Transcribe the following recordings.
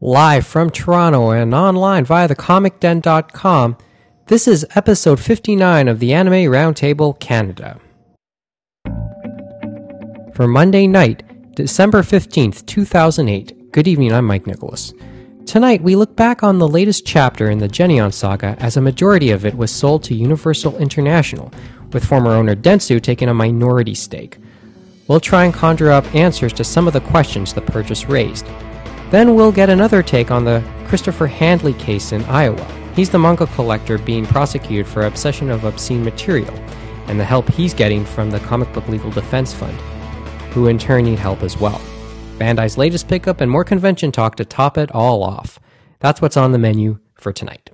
Live from Toronto and online via thecomicden.com, this is episode 59 of the Anime Roundtable Canada. For Monday night, December 15th, 2008. Good evening, I'm Mike Nicholas. Tonight, we look back on the latest chapter in the Geneon saga as a majority of it was sold to Universal International, with former owner Dentsu taking a minority stake. We'll try and conjure up answers to some of the questions the purchase raised. Then we'll get another take on the Christopher Handley case in Iowa. He's the manga collector being prosecuted for obsession of obscene material, and the help he's getting from the Comic Book Legal Defense Fund, who in turn need help as well. Bandai's latest pickup and more convention talk to top it all off. That's what's on the menu for tonight.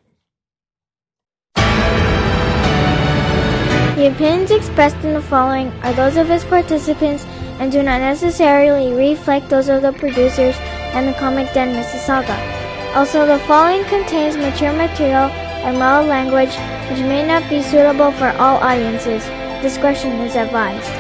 The opinions expressed in the following are those of its participants and do not necessarily reflect those of the producers and the Comic Den Mississauga. Also, the following contains mature material and mild language which may not be suitable for all audiences. Discretion is advised.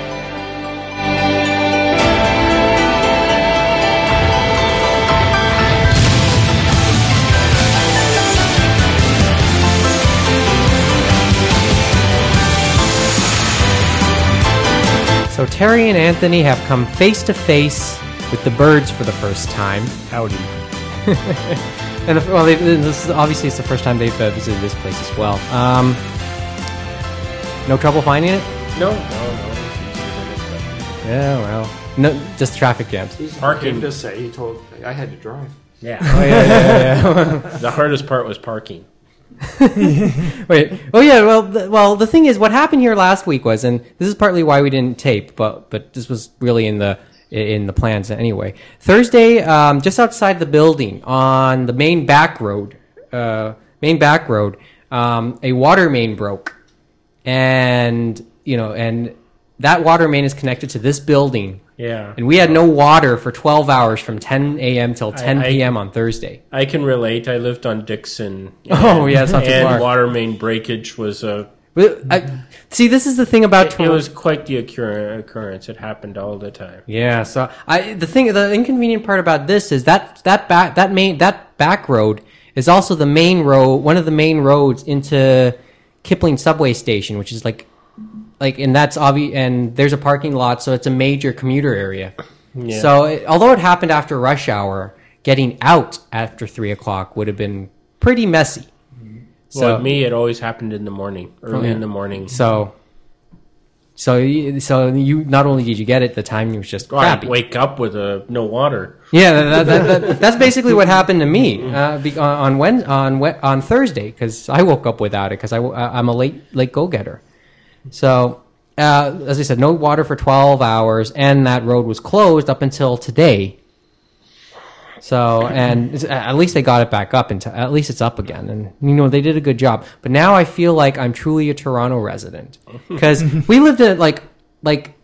So Terry and Anthony have come face to face with the birds for the first time. Howdy. And the, well, they, this is, obviously it's the first time they've uh, visited this place as well. Um, no trouble finding it? No, no, no. Yeah, well, no, just traffic jams. Parking. to say he told I had to drive. Yeah. Oh yeah, yeah, yeah. the hardest part was parking. Wait. Oh yeah. Well, the, well, the thing is, what happened here last week was, and this is partly why we didn't tape, but but this was really in the in the plans anyway. Thursday, um, just outside the building on the main back road, uh, main back road, um, a water main broke, and you know, and that water main is connected to this building. Yeah. And we had no water for 12 hours from 10 a.m. till 10 I- p.m. on Thursday. I can relate. I lived on Dixon. Oh, yeah, it's not too and far. water main breakage was a. Well, I, see, this is the thing about It, Toronto. was quite the occur- occurrence. It happened all the time. Yeah, so I the thing the inconvenient part about this is that that back that main that back road is also the main road one of the main roads into Kipling subway station, which is like like and that's obvious and there's a parking lot, so it's a major commuter area. Yeah. So it, although it happened after rush hour, getting out after three o'clock would have been pretty messy. So well, me, it always happened in the morning, early yeah. in the morning. so so you- so you not only did you get it, the timing was just Oh, I'd wake up with a, no water. Yeah, that, that, that, that- that's basically what happened to me uh, be, on on Wed on on Thursday because I woke up without it because I uh, I'm a late late go getter. So uh, as I said, no water for 12 hours, and that road was closed up until today. So and at least they got it back up, and at least it's up again, and you know they did a good job. But now I feel like I'm truly a Toronto resident. Because we lived in like like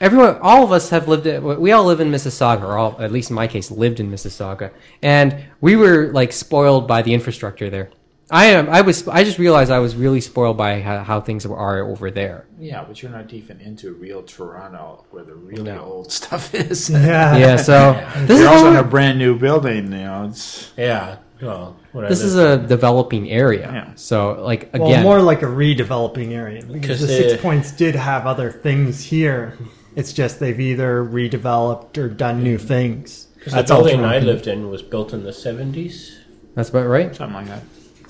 everyone all of us have lived in, we all live in mississauga or all at least in my case lived in mississauga. And we were like spoiled by the infrastructure there i am i was i just realized i was really spoiled by how, how things are over there Yeah, but you're not even into real Toronto where the really old stuff is. Yeah. yeah so this you're also in a brand new building. You know, it's Yeah. Well, when I this is a developing area Yeah. so like Well, again more like a redeveloping area because Because the they- six points did have other things here. It's just they've either redeveloped or done new things. 'cause the That's all building I lived in was built in the 70s. that's about right something like that.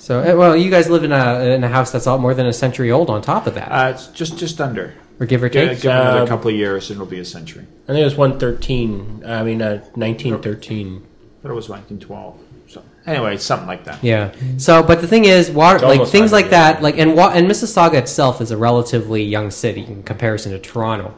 So eh, well you guys live in a in a house that's all more than a century old on top of that Uh, it's just just under. or give or Give, take give it another Um, couple of years, and it'll be a century. I think it was 113. I mean, uh, 1913. But it was 1912. So anyway, something like that. Yeah. So, but the thing is, water, It's like things like that, like and wa- and Mississauga itself is a relatively young city in comparison to Toronto.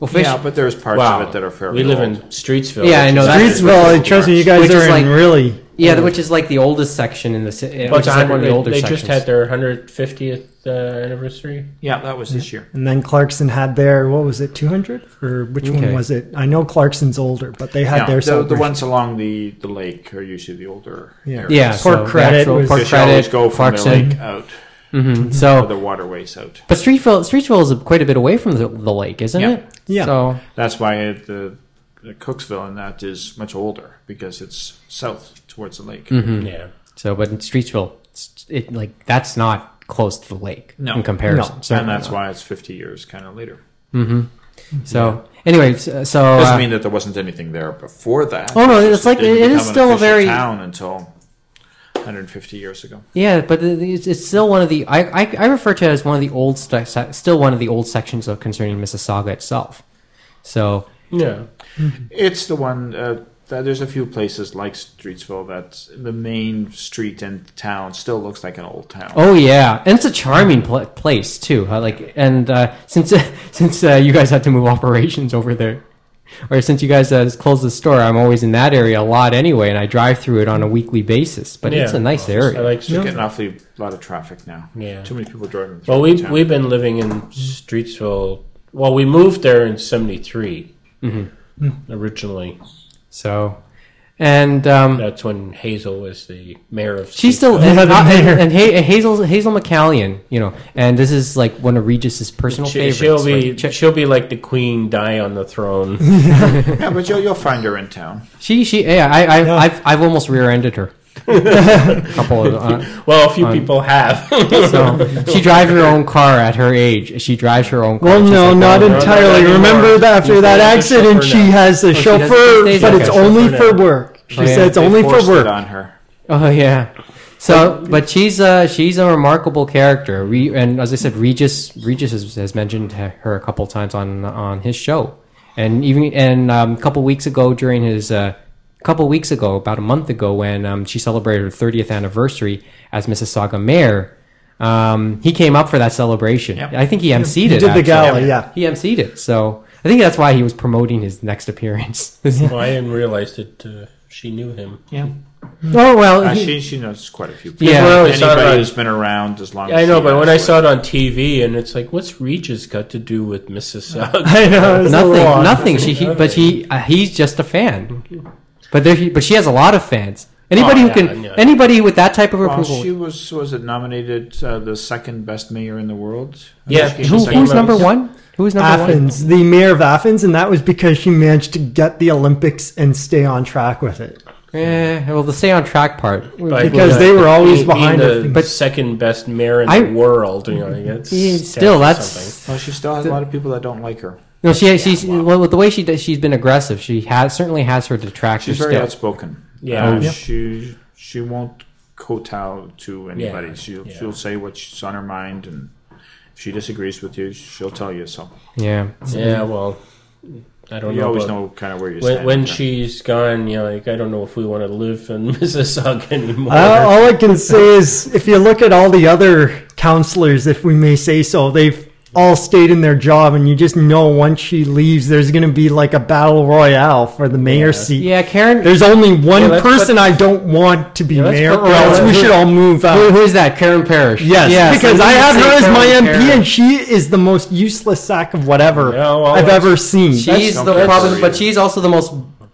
Well, fish, Yeah, but there's parts Wow. of it that are fairly we live old. in Streetsville. Yeah, I know is that. actually- Streetsville, and trust me, you guys Which are in like- really. Yeah, which is like the oldest section in the city. Well, Which is like one of the 100 older they sections. just had their 150th uh, anniversary. Yeah, that was this year. And then Clarkson had their what was it, two hundred or which Okay. one was it? I know Clarkson's older, but they had Yeah, their the, the ones along the, the lake are usually the older. Yeah. areas. yeah, Port so the Credit actual Port Fish Credit, go from Clarkson. the lake out, Mhm. So, the waterways out. but Streetville, Streetville is quite a bit away from the, the lake, isn't Yeah. it? Yeah. So, That's why it, the, the Cooksville and that is much older because it's south towards the lake. Yeah. So, but in Streetsville, it's- it like that's not close to the lake No. in comparison. No. So, and that's why it's 50 years kind of later. So, anyways, so Doesn't uh, mean that there wasn't anything there before that. Oh, no, just it's like- didn't it is still a very- town until 150 years ago. yeah, but the- the- it's, it's still one of the I, I I refer to it as one of the old still one of the old sections of concerning Mississauga itself. So, Yeah. It's the one. Uh, that there's a few places like Streetsville that the main street in town still looks like an old town. oh yeah, and it's a charming pl- place too. I like, and uh, since since uh, you guys had to move operations over there, or since you guys uh, closed the store, I'm always in that area a lot anyway, and I drive through it on a weekly basis. But it's a nice area. I area. like It's getting awfully a lot of traffic now. Yeah. Too many people driving. Through Well, the we town. we've been living in Streetsville. Well, we moved there in '73 originally. So, and um, That's when Hazel was the mayor of. She's still Streetsville. and, Yeah, the and, mayor. and Ha- Hazel Hazel McCallion, you know, and this is like one of Regis's personal She, favorites. she'll be Like, ch- she'll be like the queen, die on the throne. yeah, but you'll, you'll find her in town. she she yeah, I, I Yeah. I've I've almost rear-ended her. A couple of uh, well, a few Um, people have. so she drives her own car at her age. She drives her own car. Well, no, like, not well, entirely. not Remember that after You that accident, she now. has a Oh, she does- chauffeur, she but like it's only chauffeur for work. She Oh, yeah. said it's They only for forced it work. on her. Oh yeah. So, but she's a, she's a remarkable character. Re, and as I said, Regis Regis has, has mentioned her a couple times on on his show, and even and um, a couple weeks ago during his uh, couple weeks ago, about a month ago, when um, she celebrated her 30th anniversary as Mississauga mayor, um, he came up for that celebration. Yep. I think he emceed He it. did the actually. gala, yeah. He emceed it. So I think that's why he was promoting his next appearance. well, I didn't realize that uh, she knew him. Yeah, oh well, uh, he- she she knows quite a few. people. Yeah. Well, I saw it anybody on- who's been around as long. I as know, but when I saw it on TV, and it's like, what's Regis got to do with Mississauga? I know. nothing, nothing. She, he, but he, uh, he's just a fan. But there, but she has a lot of fans. Anybody Oh, who yeah, can, yeah. anybody with that type of Well, approval. she was was it nominated uh, the second best mayor in the world? Yeah. She came Who, second who's best. number one? Who's number Athens, the mayor of Athens, and that was because she managed to get the Olympics and stay on track with it. one? Eh, well, the stay on track part. But, Because they were always being- behind being it. the But- second best mayor in I- the world. You know, like, it's still, that's. Well, she still has a lot of people that don't like her. No. She, she's well with the way she does. She's been aggressive. She has certainly has her detractors. She's very still. outspoken. Yeah. Yeah. she she won't kowtow to anybody. Yeah, She'll yeah. she'll say what's on her mind, and if she disagrees with you, she'll tell you so. Yeah. Yeah, well, I don't You know. always about- know kind of where you when, stand. when with her. she's gone, you know, like I don't know if we want to live in Mississauga anymore. Uh, all I can say is, if you look at all the other counselors, if we may say so, they've all stayed in their job, and you just know once she leaves, there's going to be like a battle royale for the mayor's Yeah. seat. Yeah, Karen. There's only one Yeah, person put- I don't want to be Yeah, mayor, put or else we should all move Who, out. who is that? Carolyn Parrish. Yes, Yes, because I I have her as my MP, Parrish. and she is the most useless sack of whatever Yeah, well, I've ever seen. She's That's- the problem, but she's also the most.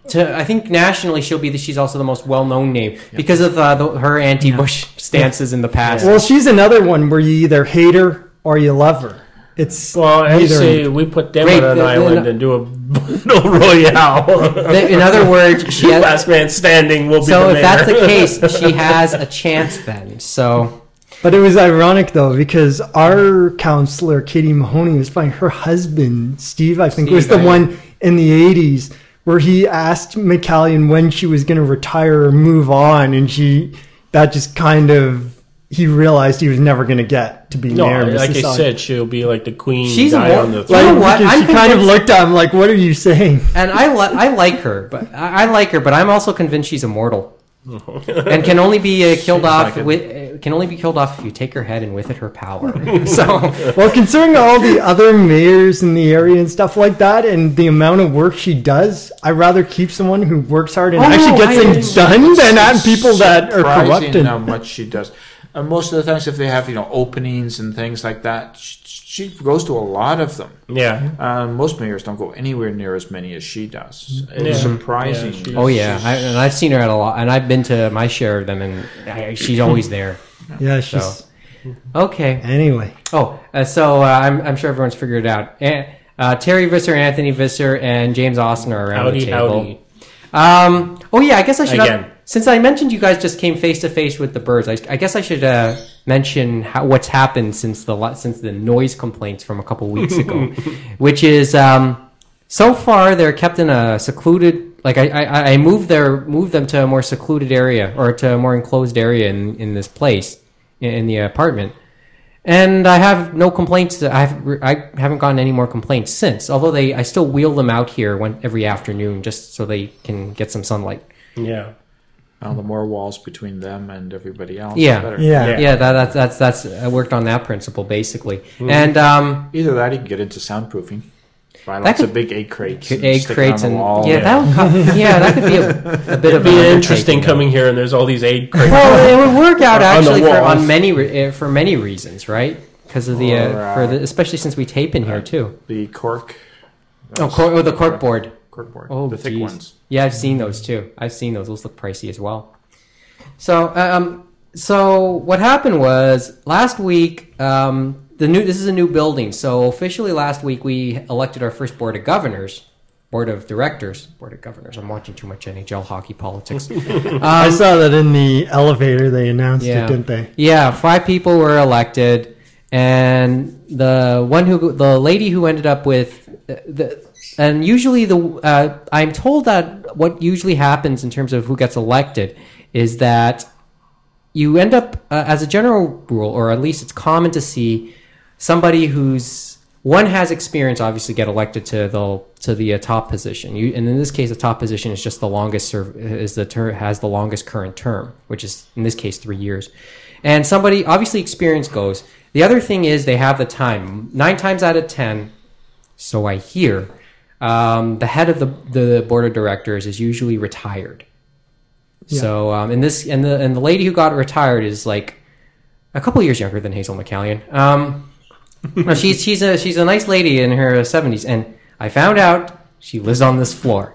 To, I think nationally, she'll be. The, she's also the most well-known name because of uh, the, her anti-Bush stances in the past. well, she's another one where you either hate her or you love her. It's well, I neither we put them Wait, on an the- the- island and do a battle royale. in other words, she has. Last man standing will be So the if that's the case, she has a chance then. So But it was ironic though because our counselor Katie Mahoney was finding her husband Steve, I think, Steve, was the right. one in the '80s where he asked McCallion when she was going to retire or move on, and she that just kind of he realized he was never going to get to be no, mayor. of like I Mississauga. said, she'll be like the queen. She's a die on the You know Like, what? I'm she kind of looked at him like, "What are you saying?" and I li- I like her, but I, I like her, but I'm also convinced she's immortal. and can only be uh, killed Seems off like with uh, can only be killed off if you take her head and with it her power. so Well, considering all the other mayors in the area and stuff like that, and the amount of work she does, I'd rather keep someone who works hard and Oh, actually gets I- things done than have people that are Surprising corrupted. How much she does. And most of the times, if they have you know openings and things like that, she, she goes to a lot of them. Yeah. Uh, most mayors don't go anywhere near as many as she does. It's Yeah. surprising. Yeah, oh yeah, I, and I've seen her at a lot, and I've been to my share of them, and I, she's always there. Yeah, she's So okay. anyway. Oh, uh, so uh, I'm, I'm sure everyone's figured it out. Eh, Uh, Terry Visser, Anthony Visser, and James Austin are around Howdy, the table. howdy. Um, oh yeah, I guess I should. Again. since I mentioned you guys just came face to face with the birds, I, I guess I should uh, mention how, what's happened since the since the noise complaints from a couple weeks ago, which is um, so far they're kept in a secluded. Like I, I, I moved their moved them to a more secluded area or to a more enclosed area in, in this place in, in the apartment. And I have no complaints. I have I haven't gotten any more complaints since. Although they, I still wheel them out here one, every afternoon just so they can get some sunlight. Yeah. Now the more walls between them and everybody else, Yeah. the better. Yeah. Yeah. Yeah, that, that's that's that's I worked on that principle basically. And um, Either that, you can get into soundproofing. Buy That lots could- of big egg crates. and egg crates and the wall. yeah, that would co- yeah, that could be a, a bit of It'd be an interesting undertaking, coming here and there's all these egg crates. Well, it would work out On actually for on many re- uh, for many reasons, right? Because of the Or, uh, for the especially since we tape in here too. The cork. Oh, cor- oh the cork board. Cork board. Oh, the thick geez. ones. Yeah, I've seen those too. I've seen those. Those look pricey as well. So, um, so what happened was last week. Um, the new this is a new building. So officially last week we elected our first board of governors, board of directors, board of governors. I'm watching too much NHL hockey politics. I saw that in the elevator. They announced Yeah. it, didn't they? Yeah, five people were elected, and the one who, the lady who ended up with the, and usually the, uh, I'm told that what usually happens in terms of who gets elected is that you end up, uh, as a general rule, or at least it's common to see somebody who's one has experience obviously get elected to the to the uh, top position. You, and in this case, the top position is just the longest serve is the ter- has the longest current term, which is in this case three years. And somebody obviously experience goes. The other thing is they have the time. Nine times out of ten, so I hear, um, the head of the the board of directors is usually retired. So um, and this and the and the lady who got retired is like a couple years younger than Hazel McCallion. Um, no, she's she's a she's a nice lady in her seventies, and I found out she lives on this floor.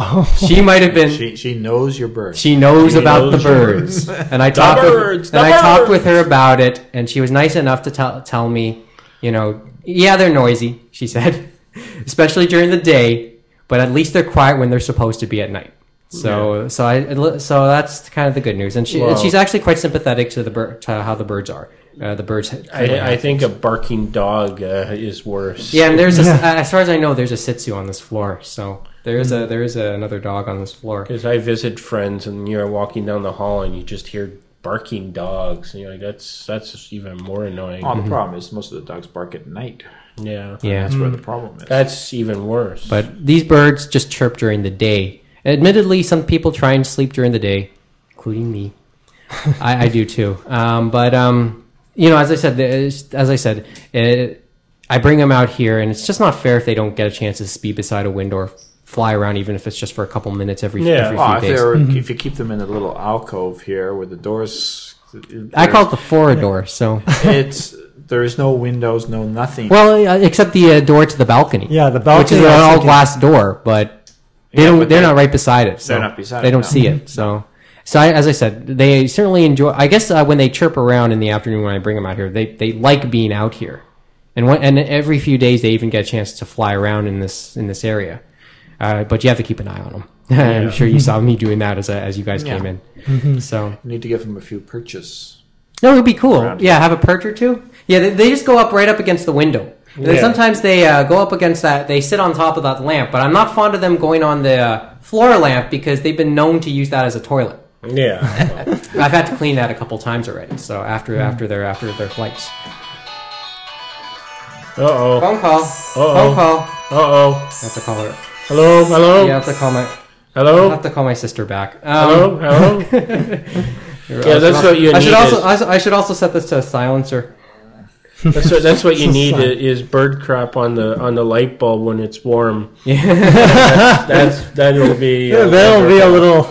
Oh, She might have been. She she knows your birds. She knows She about knows the your birds, and I talked birds, with the and I talked with her about it, and she was nice enough to tell tell me, you know, yeah, they're noisy. She said, especially during the day, but at least they're quiet when they're supposed to be at night. So so I so that's kind of the good news, and she and she's actually quite sympathetic to the bird to how the birds are. Uh, the birds. I, I think a barking dog uh, is worse. Yeah, and there's a, Yeah. as far as I know, there's a Shih Tzu on this floor. So there is a there is a, another dog on this floor. Because I visit friends and you're walking down the hall and you just hear barking dogs. And you're like, that's that's even more annoying. Oh, the problem is most of the dogs bark at night. Yeah. Yeah, That's where the problem is. That's even worse. but these birds just chirp during the day. Admittedly, some people try and sleep during the day, including me. I, I do too. Um, but um, you know, as I said, as I said, it, I bring them out here, and it's just not fair if they don't get a chance to be beside a window or fly around, even if it's just for a couple minutes every, Yeah. every well, few if, days. they're, if you keep them in a little alcove here where the doors. I call it the floridor. So, it's there is no windows, no nothing. well, uh, except the uh, door to the balcony. yeah, the balcony, which is an all glass door, but they Yeah, don't. but they're they- not right beside it. So they're not beside They it, don't no. see it. So, so I, as I said, they certainly enjoy. I guess uh, when they chirp around in the afternoon when I bring them out here, they they like being out here, and when, and every few days they even get a chance to fly around in this in this area. Uh, but you have to keep an eye on them. I'm sure you saw me doing that as a, as you guys Yeah. came in. So You need to give them a few perches. no, it would be cool. Around Yeah, have a perch or two. Yeah, they, they just go up right up against the window. And Yeah. sometimes they uh, go up against that. They sit on top of that lamp, but I'm not fond of them going on the uh, floor lamp because they've been known to use that as a toilet. Yeah. I've had to clean that a couple times already. So after after their after their flights, Uh oh. phone call, Uh-oh. phone call. Uh oh. I have to call her. Hello. Hello. Yeah, I have to call my. I Hello. have to call my sister back. Hello. Um, Hello. Yeah, that's what you need. I should need also is- I, I should also set this to a silencer. That's what, that's what you need is bird crap on the on the light bulb when it's warm. Yeah. That's that'll be. Yeah, uh, that'll be a little.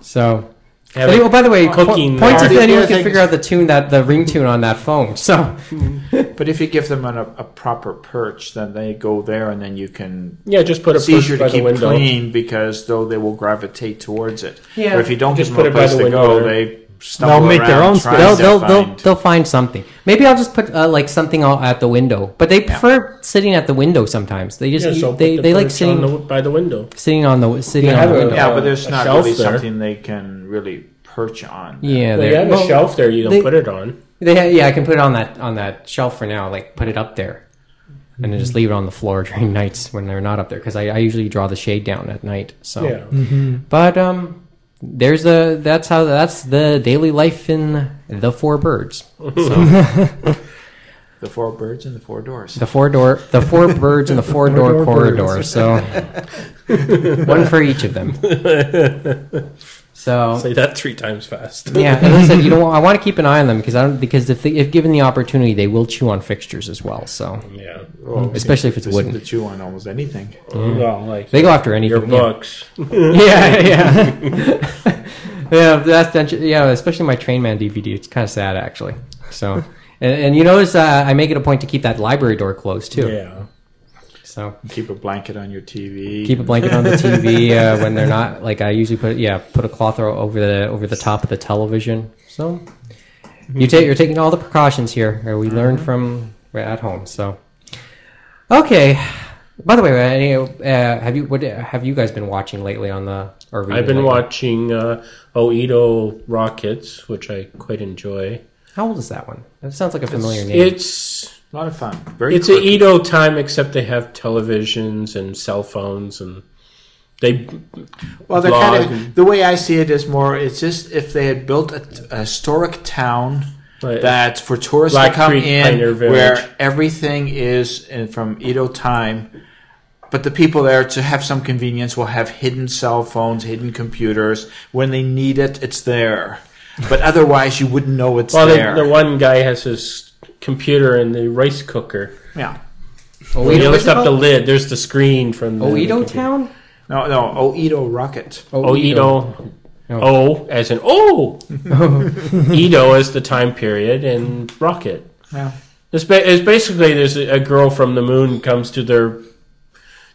so. Have Anyway, oh, by the way, cooking po- points if anyone can figure out the tune that the ringtone on that phone. So But if you give them a, a proper perch, then they go there, and then you can. Yeah, just put a It's easier to keep clean because though they will gravitate towards it. Yeah. But if you don't Just give them put a it by place the to window go, there. they stumble They'll make their own They'll they'll, they'll find- they'll find something. Maybe I'll just put uh, like something all at the window. But they prefer sitting at the window sometimes. They just Yeah, so they, the they like sitting the, by the window. sitting on the sitting on have the a- yeah, but there's not shelf really there. something they can really perch on. yeah, Well, you they're- have well, a shelf there. You can they- put it on. They ha- yeah, I can put it on that on that shelf for now. Like put it up there, and then just leave it on the floor during nights when they're not up there because I, I usually draw the shade down at night. So, Yeah. but um, there's a that's how that's the daily life in the four birds. So The four birds and the four doors. the four door the four birds in the four door Four-door corridor. birds. So one for each of them. So Say that three times fast. yeah, and I said, you know, I want to keep an eye on them because I don't because if, they, if given the opportunity, they will chew on fixtures as well. So Yeah. Well, mm-hmm. especially if it's they wooden. to chew on almost anything. Mm-hmm. Well, like they go after anything. your books. yeah, yeah, yeah. That's that's- yeah. Especially my Train Man DVD. It's kind of sad actually. So, and, and you notice uh, I make it a point to keep that library door closed too. Yeah. So Keep a blanket on your TV. keep a blanket on the TV uh, when they're not like I usually put yeah put a cloth over the over the top of the television. So you take you're taking all the precautions here. Or we learned from at home. So okay. By the way, uh, any, uh, have you what have you guys been watching lately on the? Or I've been lately? watching uh, Oedo Rockets, which I quite enjoy. How old is that one? That sounds like a familiar It's, name. it's A lot of fun. Very it's a quirky. Edo time, except they have televisions and cell phones, and they Well, they're blog kind and- of the way I see it is more. It's just if they had built a, a historic town Right. that for tourists Black to come Creek, in, where everything is in, from Edo time, but the people there to have some convenience will have hidden cell phones, hidden computers. When they need it, it's there. But otherwise, you wouldn't know it's well, there. the, the one guy has his computer in the rice cooker. yeah. When you what's lift up the lid, there's the screen from the Oedo computer. Town? No, no. Oedo Rocket. Oedo. O as in oh, Edo as the time period, and rocket. Yeah. It's, ba- it's basically there's a, a girl from the moon comes to their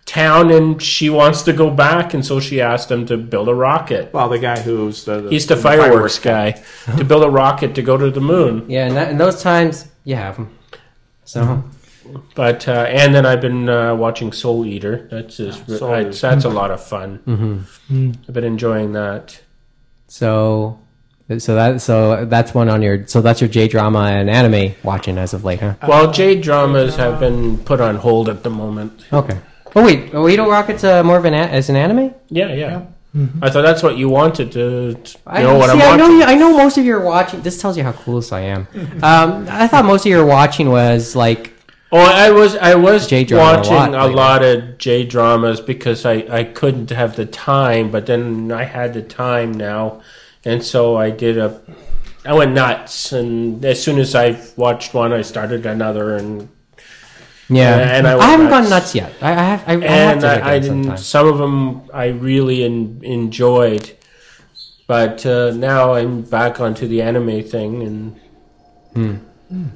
town and she wants to go back, and so she asked him to build a rocket. Well, the guy who's the, the He's the fireworks guy to build a rocket to go to the moon. Yeah, and that, in those times, you have them. So, But uh, and then I've been uh, watching Soul Eater. That's just, Soul that's, Eater. that's a lot of fun. Mm-hmm. I've been enjoying that. so, so that so that's one on your so that's your J drama and anime watching as of late, huh? Well, J dramas have been put on hold at the moment. Okay. Oh wait, Oedo Rocket's uh, more of an a- as an anime. Yeah, yeah. I thought that's what you wanted to, to I know what see, I'm I know watching. you, I know most of you are watching. This tells you how clueless I am. um, I thought most of your watching was like Oh, I was I was J-drama a watching lot a lately. lot of J dramas because I, I couldn't have the time, but then I had the time now, and so I did a. I went nuts, and as soon as I watched one, I started another, and Uh, yeah. And I I, haven't nuts. gone nuts yet. I, I have. I, I have and to I, I didn't. sometime. Some of them I really en- enjoyed, but uh, now I'm back onto the anime thing, and hmm. Hmm.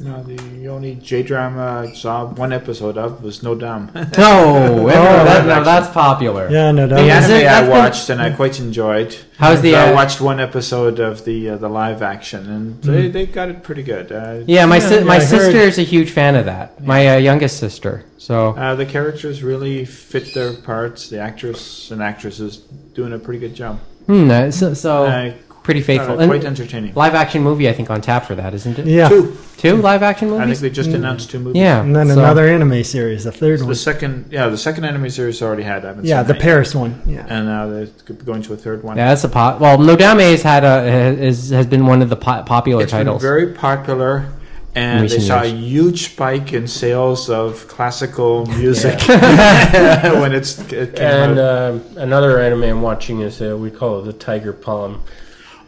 No, the only J drama I saw one episode of was Nodame. the No, that, now action. that's popular. Yeah, no, that Is was, it- anime I that's been- watched and I quite enjoyed. How's the? So I Uh, watched one episode of the uh, the live action and they, they got it pretty good. Uh, yeah, my Yeah, si- yeah, my I heard- sister is a huge fan of that. My uh, youngest sister. So uh, the characters really fit their parts. The actress and actresses doing a pretty good job. hmm, uh, so, so Uh, pretty faithful. uh, quite And entertaining. live action movie, I think, on tap for that, isn't it? yeah. Two. Two live action movies? I think they just announced two movies. Yeah, And then so- another anime series, the third The one. second, yeah, the second anime series already had. I haven't Yeah, seen the that yet. Paris one. Yeah. and now they're going to a third one. Yeah, that's a pot. Well, Nodame has had a has, has been one of the po- popular It's been titles. very popular, and they saw years. a huge spike in sales of classical music when it's it came and out. um another anime I'm watching is uh, we call it the Tiger Palm.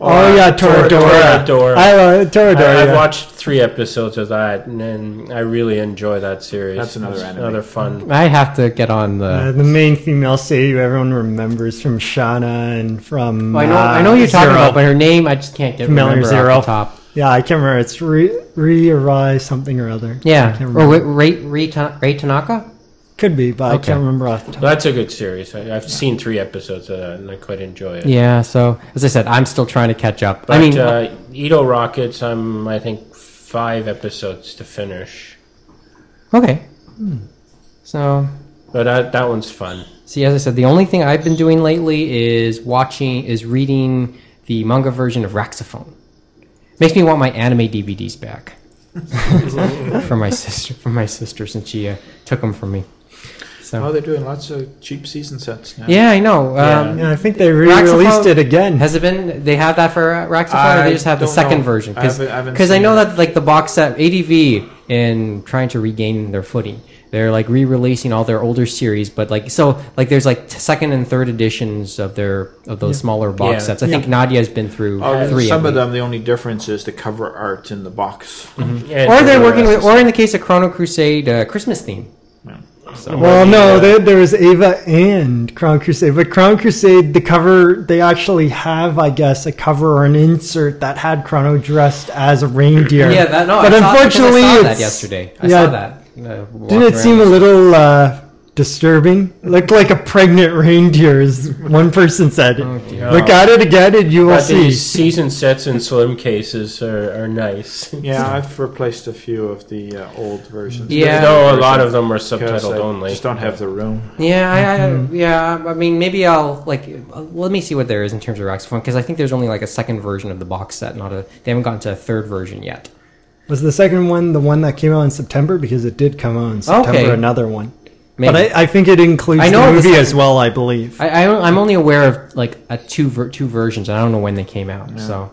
Oh, yeah, Toradora. Toradora. I love Toradora. I, have yeah. watched three episodes of that, and, and I really enjoy that series. That's another It's anime. Another fun. I have to get on the. Uh, the main female Sadie everyone remembers from Shana and from. I know, uh, I know you're talking Zero. about, but her name I just can't get Miller remember Zero. off the top. Yeah, I can't remember. It's Re, Re or Rai something or other. I Yeah, can't or remember. Ray, Ray, Ray, Ray Tanaka. Could be, but I Okay. can't remember off the top. That's a good series. I, I've seen three episodes of that, and I quite enjoy it. Yeah. So as I said, I'm still trying to catch up. But I mean, uh, Edo Rockets, I'm I think five episodes to finish. okay. So But that that one's fun. See, as I said, the only thing I've been doing lately is watching, is reading the manga version of RahXephon. Makes me want my anime DVDs back from my sister. From my sister, since she uh, took them from me. So Oh, they're doing lots of cheap season sets now. yeah, I know. Um, Yeah, I think they re-released RahXephon- it again. Has it been? They have that for RahXephon, or they just have the second know. version? I haven't- I Because I know it. that like the box set ADV in trying to regain their footing, they're like re-releasing all their older series, but like so like there's like t- second and third editions of their of those smaller box Yeah. sets. I think Nadia's been through Oh, three. some of least. them, the only difference is the cover art in the box. And or for they're working with, or in the case of Chrono Crusade, uh, Christmas theme. So, Well, no, there, there was Ava and Chrono Crusade, but Chrono Crusade, the cover, they actually have, I guess, a cover or an insert that had Chrono dressed as a reindeer. yeah, that no. but I saw, unfortunately, I saw that it's- yesterday. I yeah, saw that. uh, Didn't it seem a little uh, disturbing? Looked like a pregnant reindeer, as one person said. Oh, dear. Look at it again, and you will But see. these season sets in slim cases are, are nice. Yeah, I've replaced a few of the uh, old versions. Yeah. No, a lot of them are subtitled I only. just don't have the room. Yeah, I, I, Mm-hmm. yeah. I mean, maybe I'll like. uh, Let me see what there is in terms of RahXephon because I think there's only like a second version of the box set, not a. They haven't gotten to a third version yet. Was the second one the one that came out in September? Because it did come out in September, Okay. another one. Maybe. But I, I think it includes I know the movie as well, I believe. I, I, I'm only aware of like a two ver- two versions. I don't know when they came out. So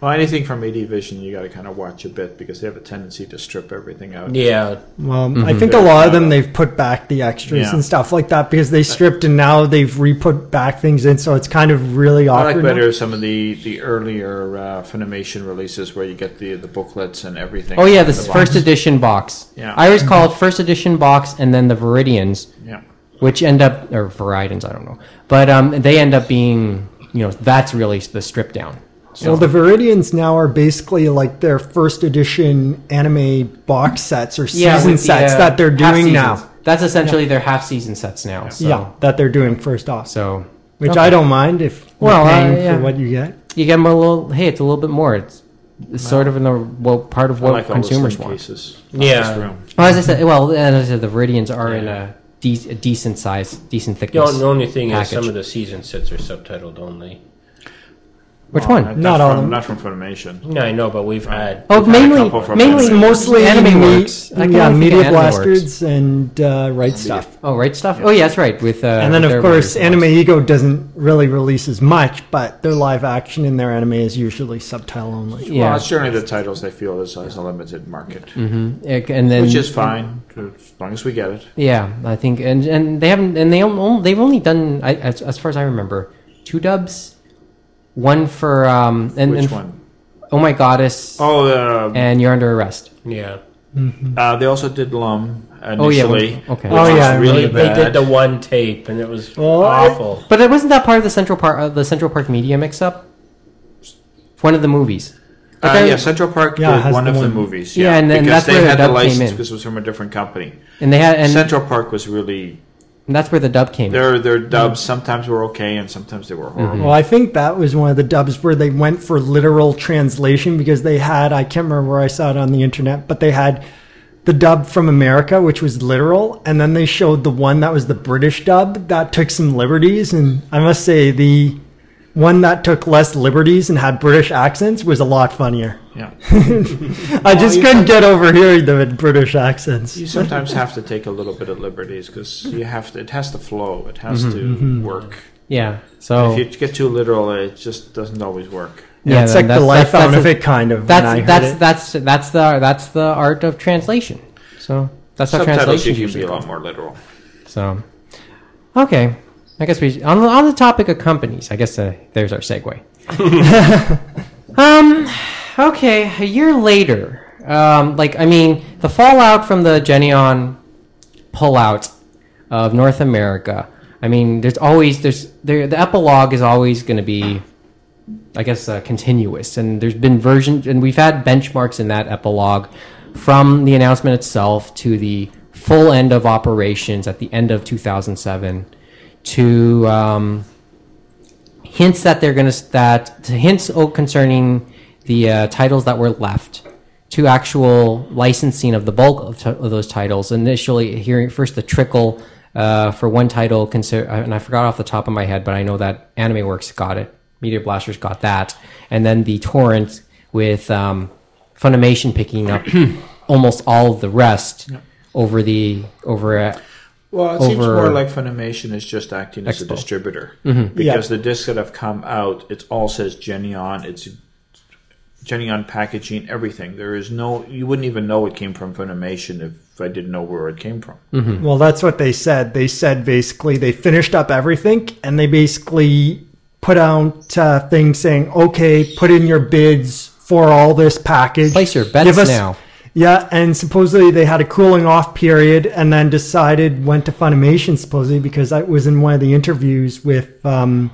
Well, anything from AD Vision, you got to kind of watch a bit because they have a tendency to strip everything out. Yeah, Well, Mm-hmm. I think a lot of them they've put back the extras Yeah. and stuff like that because they stripped and now they've re-put back things in, so it's kind of really awkward. I awkward. like now. better some of the the earlier uh, Funimation releases where you get the the booklets and everything. oh yeah, in this the first box. edition box. Yeah. I always call it first edition box, and then the Viridians, Yeah. which end up or Viridans, I don't know, but um, they end up being you know that's really the strip down. So, Well, the Viridians now are basically like their first edition anime box sets or season with the, sets uh, that they're doing now. That's essentially their half season sets now. So, yeah, that they're doing first off. so Which okay. I don't mind if Well, you're uh, paying yeah. for what you get. you get them a little. Hey, it's a little bit more. It's, it's sort of in the well part of what like consumers want. cases. Yeah. This room. Well, as I said, well, as I said, the Viridians are in a, de- a decent size, decent the thickness. only, the only thing is some of the season sets are subtitled only. Which Well, one? Not, Not not all from, of them. not from Funimation. Yeah, I know, but we've had. Oh, We've had a mainly, couple from mainly It's Anime mostly Anime me- Works. I can yeah, only think Media Anime Works. Blasters and uh, Right Stuf. Oh, right stuff. Oh, yeah, that's right. With uh, and then, with of their course, version Anime. Ego doesn't really release as much, but their live action in their anime is usually subtitle only. Yeah, Well, it's generally the titles they feel is, is a limited market, Mhm. And then which is fine as long as we get it. Yeah, I think, and and they haven't, and they only, they've only done, I, as, as far as I remember, two dubs. One for um, and, Which and one? Oh my goddess, Oh, uh, and you're under arrest. Yeah. uh, they also did Lum Oh, yeah, initially. one- okay. which Oh, was yeah, I really They, they bad. did the one tape, and it was Well, I- awful. But it wasn't that part of the Central Park, uh, the Central Park Media mix-up. One of the movies. Uh, Okay. yeah, Central Park Yeah, it did has one the of the one- movies. Yeah, Yeah, and then because that's they where the had the dub came license in. because it was from a different company. And they had, and, Central Park was really and that's where the dub came. in. their their dubs. Sometimes were okay, and sometimes they were Mm-hmm. horrible. Well, I think that was one of the dubs where they went for literal translation because they had, I can't remember where I saw it on the internet, but they had the dub from America, which was literal, and then they showed the one that was the British dub that took some liberties. And I must say, the one that took less liberties and had British accents was a lot funnier. Yeah, I just couldn't get over hearing them in British accents. you sometimes have to take a little bit of liberties because you have to. It has to flow. It has Mm-hmm. to work. yeah. So If you get too literal, it just doesn't always work. Yeah, it's then like the life that's, out that's of it, kind of. when That's heard that's it. that's that's the that's the art of translation. So that's how Subtitles translation you can usually be a lot more literal. So, okay, I guess we on the, on the topic of companies. I guess uh, there's our segue. um, okay, a year later, um, like I mean, the fallout from the Geneon pullout of North America. I mean, there's always there's there the epilogue is always going to be, I guess, uh, continuous, and there's been versions, and we've had benchmarks in that epilogue from the announcement itself to the full end of operations at the end of 2007 to um, hints that they're going to that to hints concerning the uh, titles that were left to actual licensing of the bulk of, t- of those titles. Initially, hearing first the trickle uh, for one title, consider, and I forgot off the top of my head, but I know that Anime Works got it, Media Blasters got that, and then the torrent with um, Funimation picking up almost all of the rest over the over at Well, it seems more like Funimation is just acting as a distributor Mm-hmm. because Yeah. the discs that have come out, it all says Geneon. It's Geneon packaging, everything. There is no, you wouldn't even know it came from Funimation if I didn't know where it came from. Mm-hmm. Well, that's what they said. They said basically they finished up everything and they basically put out uh, things saying, okay, put in your bids for all this package. place your bets Give us- now. Yeah, and supposedly they had a cooling off period and then decided went to Funimation supposedly because I was in one of the interviews with um,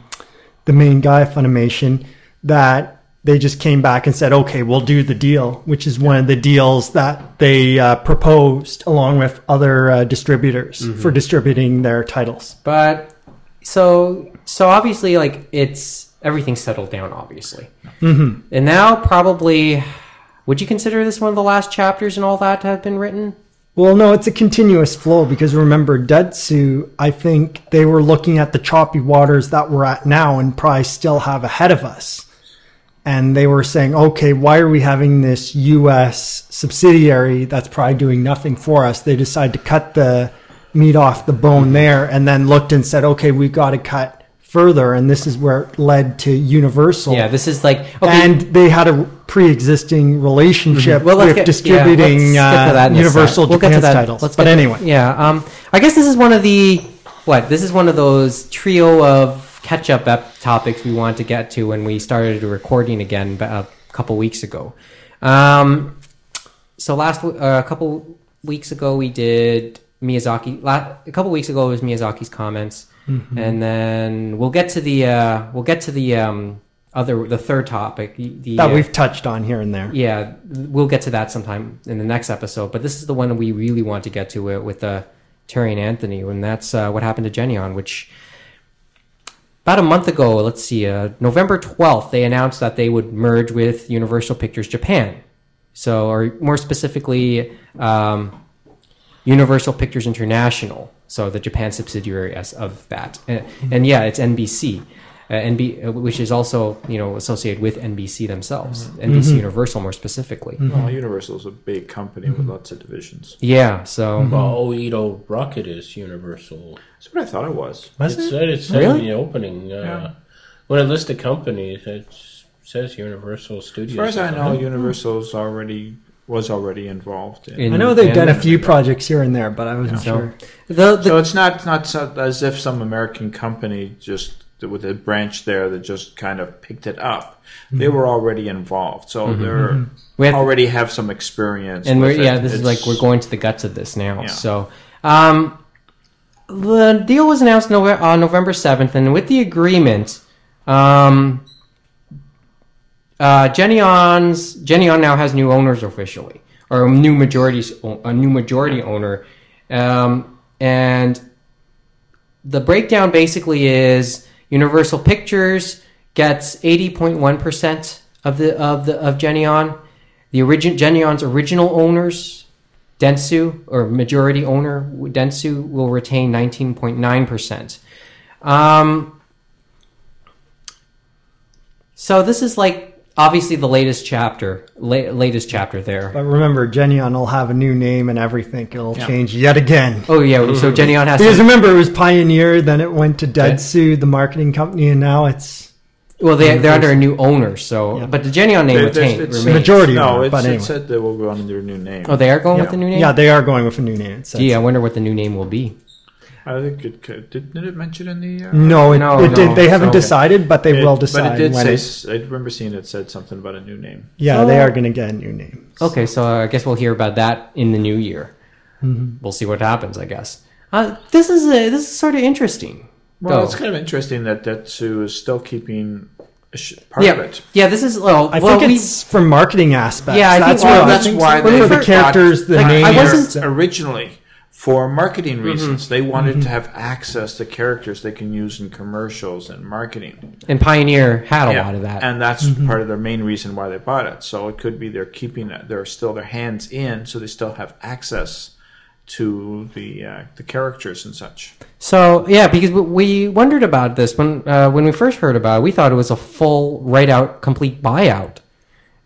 the main guy of Funimation that they just came back and said, okay, we'll do the deal, which is one of the deals that they uh, proposed along with other uh, distributors for distributing their titles. But so so obviously, like it's everything's settled down, obviously, mm-hmm. and now probably. Would you consider this one of the last chapters and all that to have been written? Well, no, it's a continuous flow because remember, Dentsu, I think they were looking at the choppy waters that we're at now and probably still have ahead of us. And they were saying, okay, why are we having this US subsidiary that's probably doing nothing for us? They decided to cut the meat off the bone there and then looked and said, okay, we've got to cut further. And this is where it led to Universal. Yeah, this is like okay, And they had a pre-existing relationship Well, let's with get- distributing yeah, let's get to that uh, Universal. We'll get to Japan's that. titles. Let's but get to- anyway, yeah. Um, I guess this is one of the what? This is one of those trio of catch-up ep- topics we wanted to get to when we started recording again a couple weeks ago. Um, so last uh, a couple weeks ago we did Miyazaki. La- a couple weeks ago was Miyazaki's comments, Mm-hmm. and then we'll get to the uh, we'll get to the um, other the third topic. The, that uh, we've touched on here and there. yeah, we'll get to that sometime in the next episode. But this is the one we really want to get to uh, with uh, Terry and Anthony, and that's uh, what happened to Geneon, which about a month ago, let's see, uh, November 12th, they announced that they would merge with Universal Pictures Japan. So, or more specifically, um, Universal Pictures International, so the Japan subsidiary as of that. And, and yeah, it's NBC. Uh, NB, uh, which is also you know associated with NBC themselves, NBC Universal more specifically. Well, Universal is a big company with lots of divisions. Yeah, so Well, Oedo Rocket is Universal. That's what I thought it was. Was it it? said it said Really? in the opening. Uh, Yeah. When it lists the companies, it says Universal Studios. As far as I know. Universal's already was already involved. In. In- I know they've done a and- few projects here and there, but I wasn't So- sure. the, the so it's not not so, as if some American company just with a branch there that just kind of picked it up. They were already involved, so they're we have, already have some experience. and we're with it. yeah, this is like we're going to the guts of this now. Yeah. So, um, the deal was announced on November seventh, and with the agreement, um, uh, Geneon's Geneon now has new owners officially, or a new majority a new majority owner, um, and the breakdown basically is Universal Pictures gets 80.1% of the of the of Geneon. The origin Geneon's original owners, Dentsu or majority owner Dentsu will retain 19.9%. Um so this is like obviously the latest chapter, la- latest chapter there. But remember, Geneon will have a new name and everything. It'll Yeah. change yet again. Oh yeah, so mm-hmm. Geneon has Because to, remember, it was Pioneer, then it went to Dentsu, the marketing company, and now it's well they they're under a new owner, so Yeah. but the Geneon name There- retain, it's- remains. Majority No, owner, it's, but it said they will go under a new name. Oh, they are going Yeah. with the new name. yeah, they are going with a new name. It. Gee, I wonder what the new name will be. I think it could, did, did it mention in the? Uh, No, it, No, it no, did. They haven't so- decided, but they it- will decide. But it did when say. it- s- I remember seeing it said something about a new name. yeah, So- they are going to get a new name. Okay, so I guess we'll hear about that in the new year. Mm-hmm. We'll see what happens. I guess uh, this is a, this is sort of interesting. Well, though. it's kind of interesting that Dentsu is still keeping part yeah, of it. yeah. This is well. I well, think we- it's for marketing aspects. Yeah, I think- that's well, that's I think why so. they for the thought- characters, the like, I wasn't- originally for marketing reasons. They wanted to have access to characters they can use in commercials and marketing. And Pioneer had a Yeah, lot of that. and that's part of their main reason why they bought it. So it could be they're keeping it, they're still their hands in, so they still have access to the uh, the characters and such. So yeah, because we- wondered about this when uh, when we first heard about it, we thought it was a full, right out, complete buyout,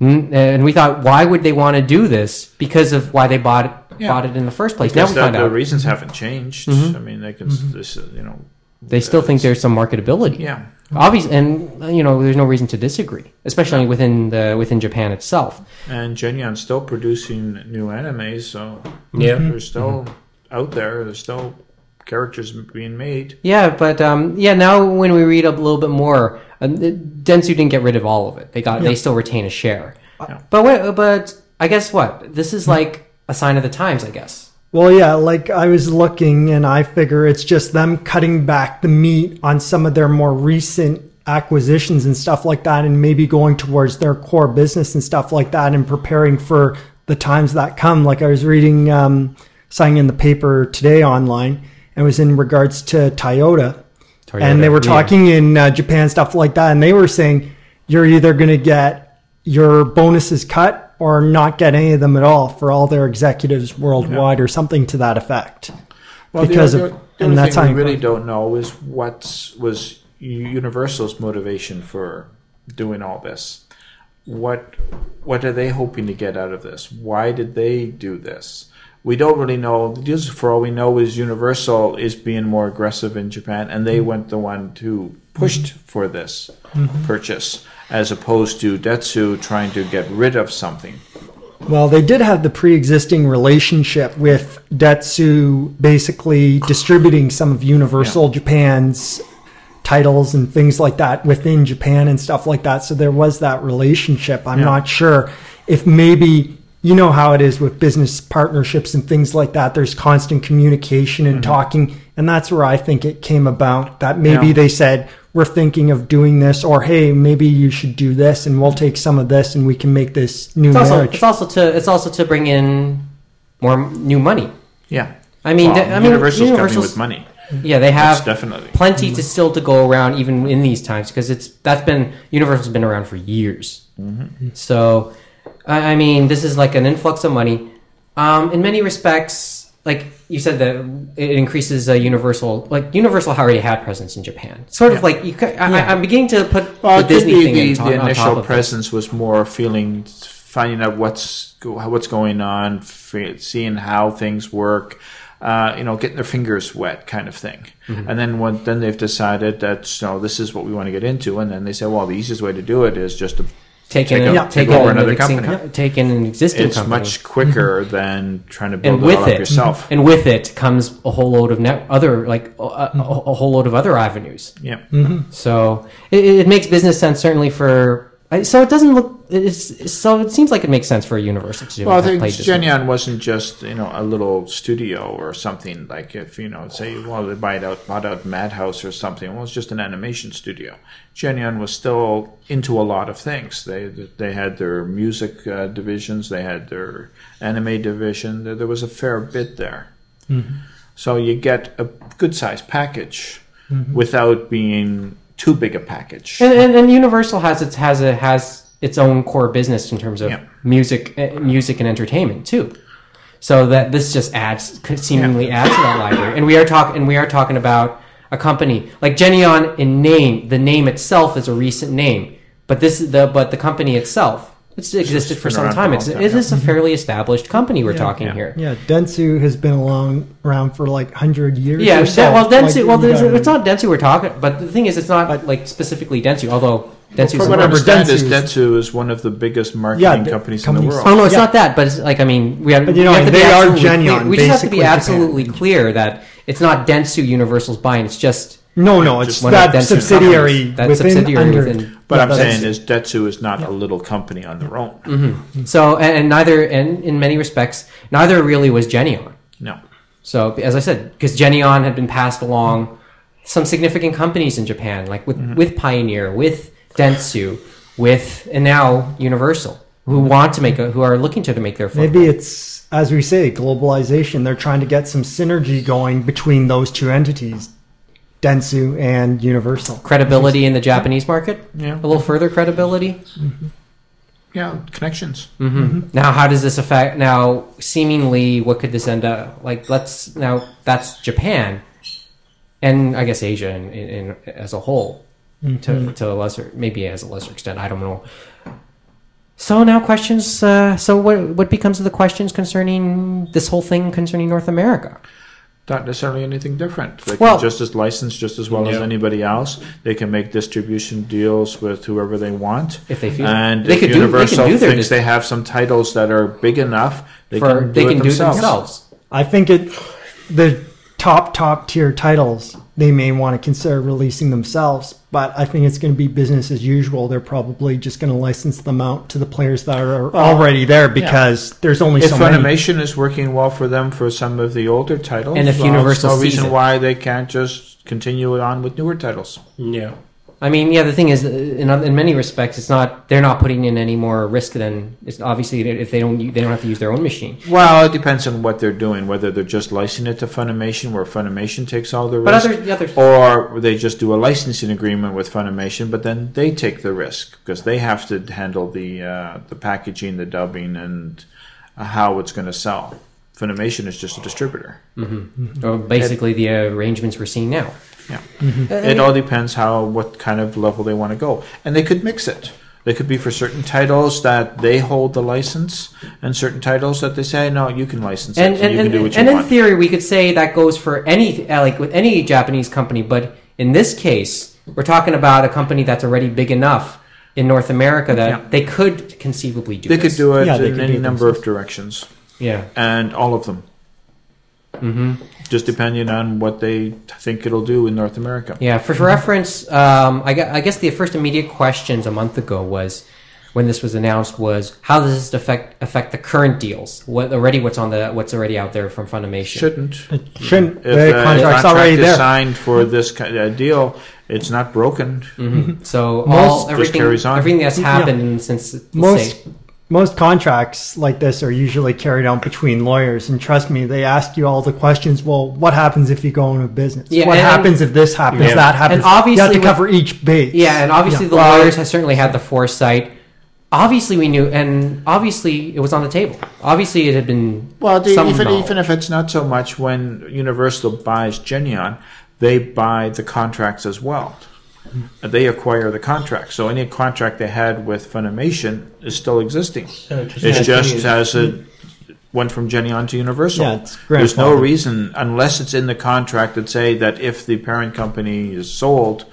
and we thought, why would they want to do this? Because of why they bought it, Yeah. bought it in the first place. Because now we the, find the out Mm-hmm. reasons haven't changed. I mean, they can this uh, you know they still think there's some marketability. yeah. obviously, and you know, there's no reason to disagree, especially within the within Japan itself. And Geneon's still producing new animes, so Yeah. they're still out there. There's still characters being made. Yeah, but um, yeah, now when we read up a little bit more, um, Dentsu didn't get rid of all of it. They got they still retain a share. Yeah. But wait, but I guess what this is like a sign of the times. I guess. Well, yeah, like I was looking and I figure it's just them cutting back the meat on some of their more recent acquisitions and stuff like that and maybe going towards their core business and stuff like that and preparing for the times that come. Like I was reading um, something in the paper today online and it was in regards to Toyota. and they were yeah. talking in uh, Japan, stuff like that. And they were saying you're either going to get your bonuses cut or not get any of them at all for all their executives worldwide or something to that effect. Well, Because the, of- the, the and that's thing we you really grow. don't know is what was Universal's motivation for doing all this. What what are they hoping to get out of this? Why did they do this? We don't really know. Just for all we know, is Universal is being more aggressive in Japan, and they mm-hmm. went the one who pushed for this mm-hmm. purchase, as opposed to Dentsu trying to get rid of something. Well, they did have the pre-existing relationship with Dentsu, basically distributing some of Universal Japan's titles and things like that within Japan and stuff like that. So there was that relationship. I'm Yeah. not sure if maybe you know how it is with business partnerships and things like that. There's constant communication and mm-hmm. talking, and that's where I think it came about. That maybe Yeah. they said we're thinking of doing this, or hey, maybe you should do this, and we'll take some of this, and we can make this new It's also marriage. it's also to it's also to bring in more new money. Yeah, I mean, Well, the- I mean, Universal's coming Universal's- with money. Yeah, they That's have definitely. plenty to still to go around even in these times because it's that's been Universal's been around for years. So, I, I mean, this is like an influx of money. Um, in many respects, like you said, that it increases uh, Universal. Like Universal already had presence in Japan. Sort of Yeah. like you. I, I'm beginning to put Well, the Disney the, thing the, in the initial of it. presence was more feeling, finding out what's what's going on, seeing how things work, uh, you know, getting their fingers wet, kind of thing. Mm-hmm. And then when then they've decided that you know this is what we want to get into, and then they say, well, the easiest way to do it is just to Take take in, a- a, take take over in an another existing company. co- take in an existing it's company. much quicker than trying to build and it with up it, yourself. and with it comes a whole load of net other like a, a, a whole load of other avenues. Yeah. Mm-hmm. So it, it makes business sense certainly for. I- So it doesn't look. It's, so it seems like it makes sense for a Universal to Well, I have think played this one. Geneon wasn't just you know a little studio or something like if you know say well they buy it out bought out Madhouse or something. Well, it's just an animation studio. Geneon was still into a lot of things. They they had their music uh, divisions, they had their anime division. There, there was a fair bit there. So you get a good sized package without being too big a package. And, and, and Universal has its has a has its own core business in terms of Yeah. music, uh, music and entertainment too. So that this just adds seemingly adds to that library. And we are talking and we are talking about a company like Geneon in name. The name itself is a recent name, but this is the but the company itself it's existed for some around for a time. It's time, it yeah. is a fairly established company we're talking yeah. here. Yeah, Dentsu has been along around for like hundred years. Yeah, or that- so. well, Dentsu. Like, well, you there's, gotta- it's not Dentsu we're talking, but the thing is, it's not like specifically Dentsu. Although Dentsu's From what I remember, understand, is Dentsu is one of the biggest marketing Yeah, the companies, in companies- the Oh world. no, it's Yeah. not that. But it's like I mean, we have, But, you we know, have to be they are absolutely Geneon, clear. We just have to be basically Japan. absolutely clear that it's not Dentsu Universal's buying. It's just No, no, it's Just one of that subsidiary companies. That within subsidiary under. within- But I'm saying is Dentsu is not a little company on their own. Mm-hmm. so, and, and neither, and in many respects, neither really was Geneon. No. So, as I said, because Geneon had been passed along some significant companies in Japan, like with, with Pioneer, with Dentsu, with and now Universal, who want to make a, who are looking to, to make their foothold. Maybe it's as we say, globalization. They're trying to get some synergy going between those two entities, Dentsu and Universal. Credibility in the Japanese market. Yeah. A little further credibility. Mm-hmm. Yeah, connections. Mm-hmm. Mm-hmm. Now, how does this affect? Now, seemingly, what could this end up like? Let's now that's Japan, and I guess Asia in, in, in as a whole, to to a lesser, maybe as a lesser extent. I don't know. So now questions. Uh, so what what becomes of the questions concerning this whole thing concerning North America? Not necessarily anything different. They Well- can just as license just as well as anybody else. They can make distribution deals with whoever they want. If they feel And they if could do, they can do their thinks dis- they have some titles that are big enough, they for can do they it can do themselves. themselves. I think it the top top tier titles they may want to consider releasing themselves, but I think it's going to be business as usual. They're probably just going to license them out to the players that are already there because there's only If so many. Funimation is working well for them for some of the older titles, And if well, Universal there's no reason it. why they can't just continue it on with newer titles. Yeah. I mean, yeah. The thing is, uh, in in many respects, it's not. They're not putting in any more risk than. It's obviously if they don't, they don't have to use their own machine. Well, it depends on what they're doing. Whether they're just licensing it to Funimation, where Funimation takes all the risk, other, the other, or they just do a licensing agreement with Funimation, but then they take the risk because they have to handle the uh, the packaging, the dubbing, and how it's going to sell. Funimation is just a distributor. or basically the arrangements we're seeing now. Yeah, Uh, it all depends how what kind of level they want to go, and they could mix it. They could be for certain titles that they hold the license, and certain titles that they say no, you can license and it, and, you can do what you and in theory, we could say that goes for any uh, like with any Japanese company. But in this case, we're talking about a company that's already big enough in North America that Yeah. they could conceivably do. they this. could do it Yeah, in any number of directions, Yeah. and all of them. Hmm just depending on what they think it'll do in North America. Yeah, for reference, um, I, gue- I guess the first immediate questions a month ago was when this was announced was how does this affect affect the current deals? What already what's on the what's already out there from Funimation? Shouldn't. It shouldn't. If the uh, contract's contract already is there. signed for this kind of deal, it's not broken. Mhm. So Most- all Just everything carries on. everything that's Yeah. happened since Most say, most contracts like this are usually carried out between lawyers, and trust me, they ask you all the questions. Well, what happens if you go into business? Yeah, what and- happens if this happens? Yeah. That happens. And obviously you have to with- cover each base. yeah, and obviously Yeah. the lawyers have certainly had the foresight. Obviously, we knew, and obviously it was on the table. Obviously, it had been Well, they, some even, even if it's not so much when Universal buys Geneon, they buy the contracts as well. They acquire the contract. So any contract they had with Funimation is still existing. So it just It's just continues. as it went from Geneon to Universal. Yeah, it's There's no reason, unless it's in the contract, that say that if the parent company is sold,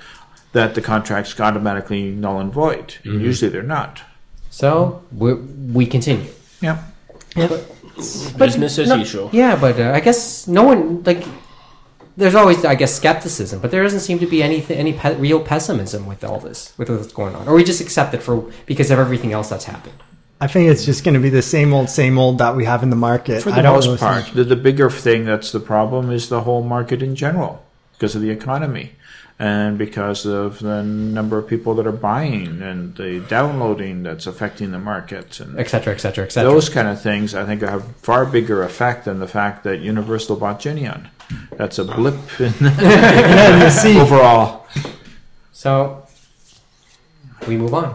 that the contract's automatically null and void. Mm-hmm. usually they're not. so we we continue. Yeah. yeah, business as no- usual. Yeah, but uh, I guess no one like. There's always, I guess, skepticism, but there doesn't seem to be any any pe- real pessimism with all this, with what's going on, or we just accept it for because of everything else that's happened. I think it's just going to be the same old, same old that we have in the market. For I the don't most part, the, the bigger thing that's the problem is the whole market in general because of the economy and because of the number of people that are buying and the downloading that's affecting the market and et cetera, et cetera, et cetera. those kind of things I think have far bigger effect than the fact that Universal bought Geneon. That's a blip in the and you see, overall So we move on.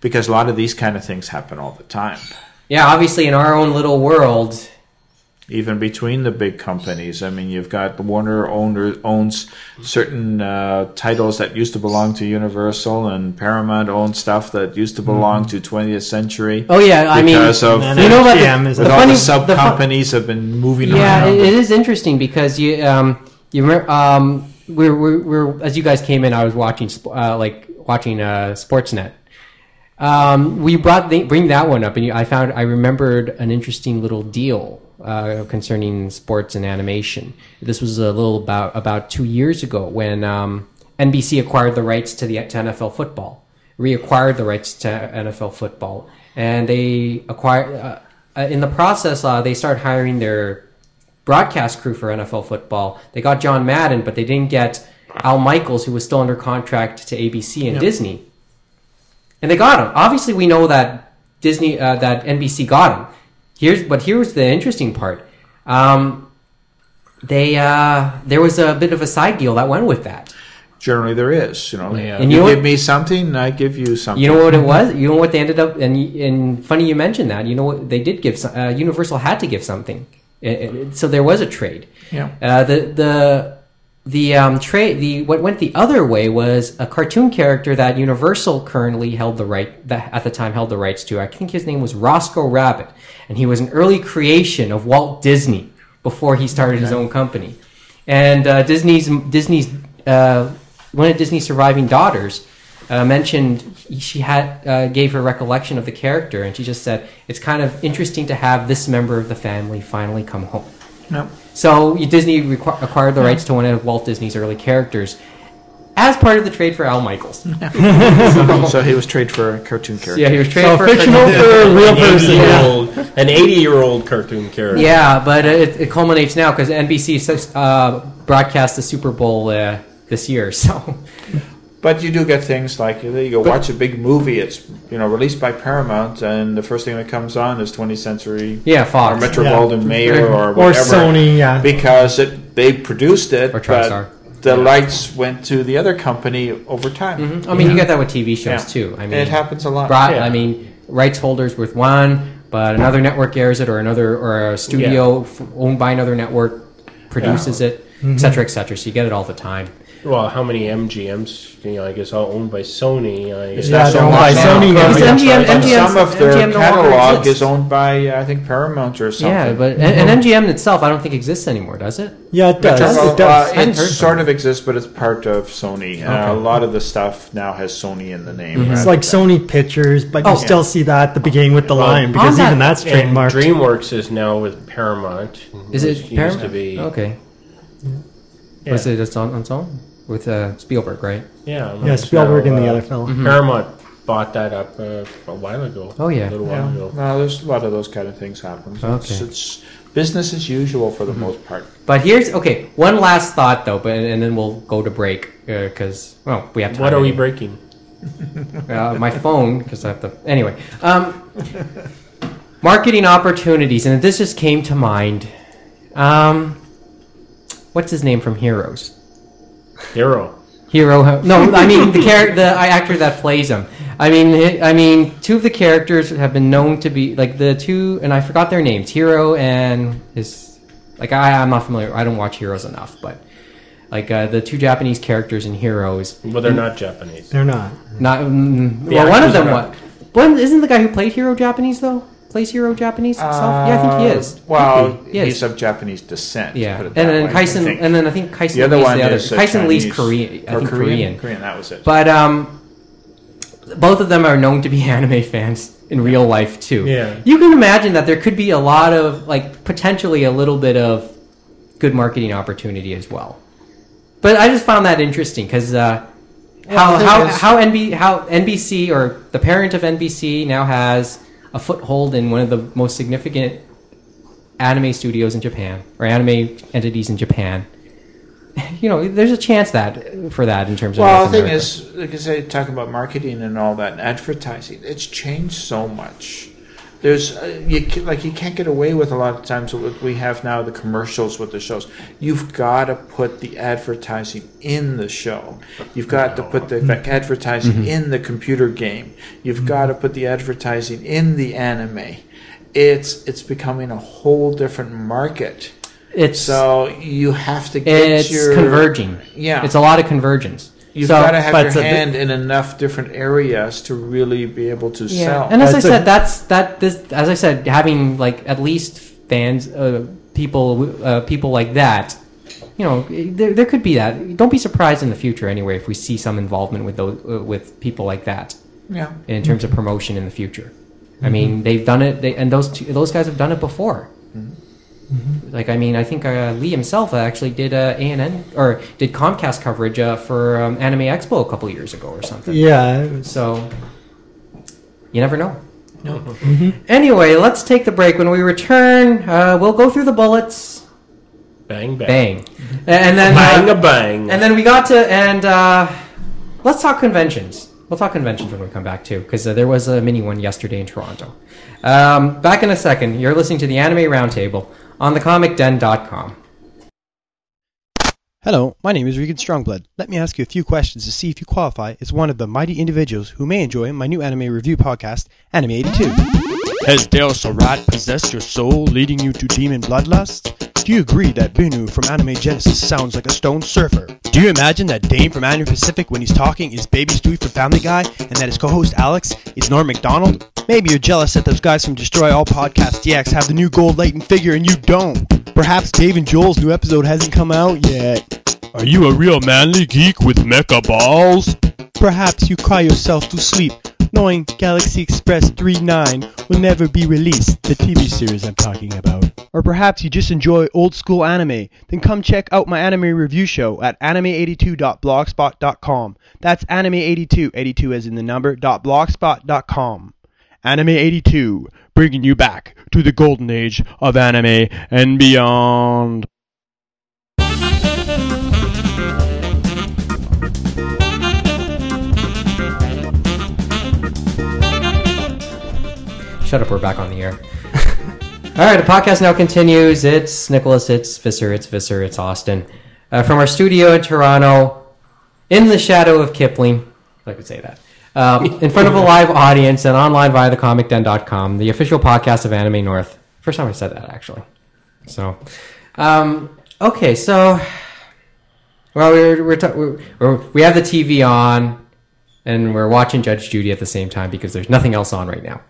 because a lot of these kind of things happen all the time. Yeah, obviously, in our own little world, even between the big companies. I mean, you've got Warner owner, owns certain uh, titles that used to belong to Universal, and Paramount owns stuff that used to belong to 20th Century. oh yeah, I mean, because of you know what? MGM The, is the all funny, the sub the fu- companies have been moving yeah, around. it, it is interesting because you um you remember um we're, we're, we're as you guys came in, I was watching uh, like watching uh, Sportsnet. Um, we brought the, bring that one up, and you, I found I remembered an interesting little deal uh, concerning sports and animation. This was a little about about two years ago when um, NBC acquired the rights to the to NFL football, reacquired the rights to NFL football, and they acquired. Uh, uh, in the process, uh, they started hiring their broadcast crew for NFL football. They got John Madden, but they didn't get Al Michaels, who was still under contract to ABC and Yep. Disney. And they got him. Obviously, we know that Disney, uh, that NBC got him. Here's but here's the interesting part. Um, they uh, there was a bit of a side deal that went with that. Generally, there is. You know, Yeah. And you, you know give what- me something, I give you something. You know what it was? You know what they ended up and and funny you mentioned that. You know what they did give? some- Uh, Universal had to give something, It- it- so there was a trade. Yeah. Uh, the the the um, trade the what went the other way was a cartoon character that Universal currently held the right that at the time held the rights to. I think his name was Roscoe Rabbit, and he was an early creation of Walt Disney before he started his own company. And uh, Disney's Disney's uh, one of Disney's surviving daughters uh, mentioned she had uh, gave her recollection of the character, and she just said it's kind of interesting to have this member of the family finally come home. Yeah. So Disney requ- acquired the rights to one of Walt Disney's early characters as part of the trade for Al Michaels. So he was traded for a cartoon character. yeah, he was traded So for fictional for a real person. An Yeah. 80-year-old, an 80-year-old cartoon character. Yeah, but it, it culminates now because NBC uh, broadcast the Super Bowl uh, this year. So But you do get things like you go watch a big movie. It's you know released by Paramount, and the first thing that comes on is 20th Century yeah, Fox, or Fox Metro Yeah. Goldwyn Mayer or whatever, Or. Sony, yeah. because it, they produced it, Or but TriStar. the rights went to the other company over time. Mm-hmm. I mean, you get that with TV shows Yeah. too. I mean, it happens a lot. broad, Yeah. I mean, rights holders with one, but another network airs it, or another or a studio f- owned by another network produces it, et mm-hmm. etc. et. So you get it all the time. Well, how many MGMs? You know, I guess all owned by Sony. I guess. It's Yeah, not so they're owned by much Sony now. Because MGM, And MGM, some of their MGM no longer catalog exists. is owned by uh, I think Paramount or something. Yeah, but and, and MGM itself, I don't think exists anymore, does it? Yeah, it does. Metro- It does. uh, Hadn't it heard sort from of exists, but it's part of Sony. Uh, Okay. a lot of the stuff now has Sony in the name. It's rather like than- Sony Pictures, but you Oh. still see that at the beginning with the Well, lion because on even that- that's And trademarked. DreamWorks is now with Paramount. Is which it used Paramount? to be? Okay. Yeah. Was it just on, on its own? With uh, Spielberg, right? Yeah, yeah, Spielberg now, and the uh, other fellow. Paramount bought that up uh, a while ago. Oh, yeah. a little while Yeah. ago. No, there's a lot of those kind of things happen. So It's, Okay. it's business as usual for the most part. But here's okay. One last thought though, but and then we'll go to break because well, we have time. What are we breaking? uh, my phone because I have to. Anyway, um, marketing opportunities, and this just came to mind. Um, what's his name from Heroes? Hiro. Hiro? No, I mean the character, the actor that plays him. I mean, hi- I mean, two of the characters have been known to be like the two, and I forgot their names. Hiro and his, like I, I'm not familiar. I don't watch Heroes enough, but like uh, the two Japanese characters in Heroes. Well, they're not Japanese. They're not. Not mm, The well, one of them. are What? not- One isn't the guy who played Hiro Japanese though? Plays Hiro Japanese himself? yeah, I think he is. Uh, Well, He is. he's of Japanese descent. Yeah, put and it that then way, Kyson, and then I think Kyson the other Lee's one the other. is Kyson Lee's Chinese- Korean. I or think Korean. Korean. that was it. But um, both of them are known to be anime fans in real life too. Yeah. You can imagine that there could be a lot of like potentially a little bit of good marketing opportunity as well. But I just found that interesting because uh, how the thing how is- how, NB, how NBC or the parent of NBC now has a foothold in one of the most significant anime studios in Japan or anime entities in Japan. You know, there's a chance that for that in terms of Well, the thing is, like I say, talking about marketing and all that, and advertising, it's changed so much. There's, uh, you ca- like, you can't get away with a lot of times what we have now, the commercials with the shows. You've got to put the advertising in the show. You've got to put the like, advertising in the computer game. You've got to put the advertising in the anime. It's it's becoming a whole different market. it's So you have to get it's your converging. Yeah. it's a lot of convergence. You've So- got to have but your so the- hand in enough different areas to really be able to Yeah, sell. and as I That's a- said, that's that. This, as I said, having like at least fans, uh, people, uh, people like that. You know, there, there could be that. Don't be surprised in the future, anyway, if we see some involvement with those, uh, with people like that yeah. in terms of promotion in the future. I mean, they've done it, they, and those two, those guys have done it before. Like, I mean, I think uh, Lee himself actually did uh, ANN or did Comcast coverage uh, for um, Anime Expo a couple years ago or something. Yeah, was- So you never know. No. Anyway, let's take the break. When we return, uh, we'll go through the bullets. Bang bang. Bang, and then Bang uh, a bang. and then we got to and uh, let's talk conventions. We'll talk conventions when we come back too, because uh, there was a mini one yesterday in Toronto. Um, back in a second. You're listening to the Anime Roundtable on thecomicden.com. Hello, my name is Regan Strongblood. Let me ask you a few questions to see if you qualify as one of the mighty individuals who may enjoy my new anime review podcast, Anime 82. Has Deus Rat possessed your soul, leading you to demon bloodlust? Do you agree that Binu from Anime Genesis sounds like a stone surfer? Do you imagine that Dame from Anime Pacific when he's talking is Baby Stewie from Family Guy, and that his co-host Alex is Norm Macdonald? Maybe you're jealous that those guys from Destroy All Podcast DX have the new Gold Lightan figure and you don't. Perhaps Dave and Joel's new episode hasn't come out yet. Are you a real manly geek with mecha balls? Perhaps you cry yourself to sleep knowing Galaxy Express 39 will never be released, the TV series I'm talking about. Or perhaps you just enjoy old school anime, then come check out my anime review show at anime82.blogspot.com. That's anime82, 82 as in the number, .blogspot.com. Anime 82, bringing you back to the golden age of anime and beyond. Shut up, we're back on the air. All right, the podcast now continues. It's Nicholas, it's Visser, it's Visser, it's Austin. Uh, from our studio in Toronto, in the shadow of Kipling, I could say that, um, in front of a live audience and online via thecomicden.com, the official podcast of Anime North. First time I said that, actually. So, um, okay, so, well, we're, we're, ta- we're, we're, we have the TV on, and we're watching Judge Judy at the same time because there's nothing else on right now.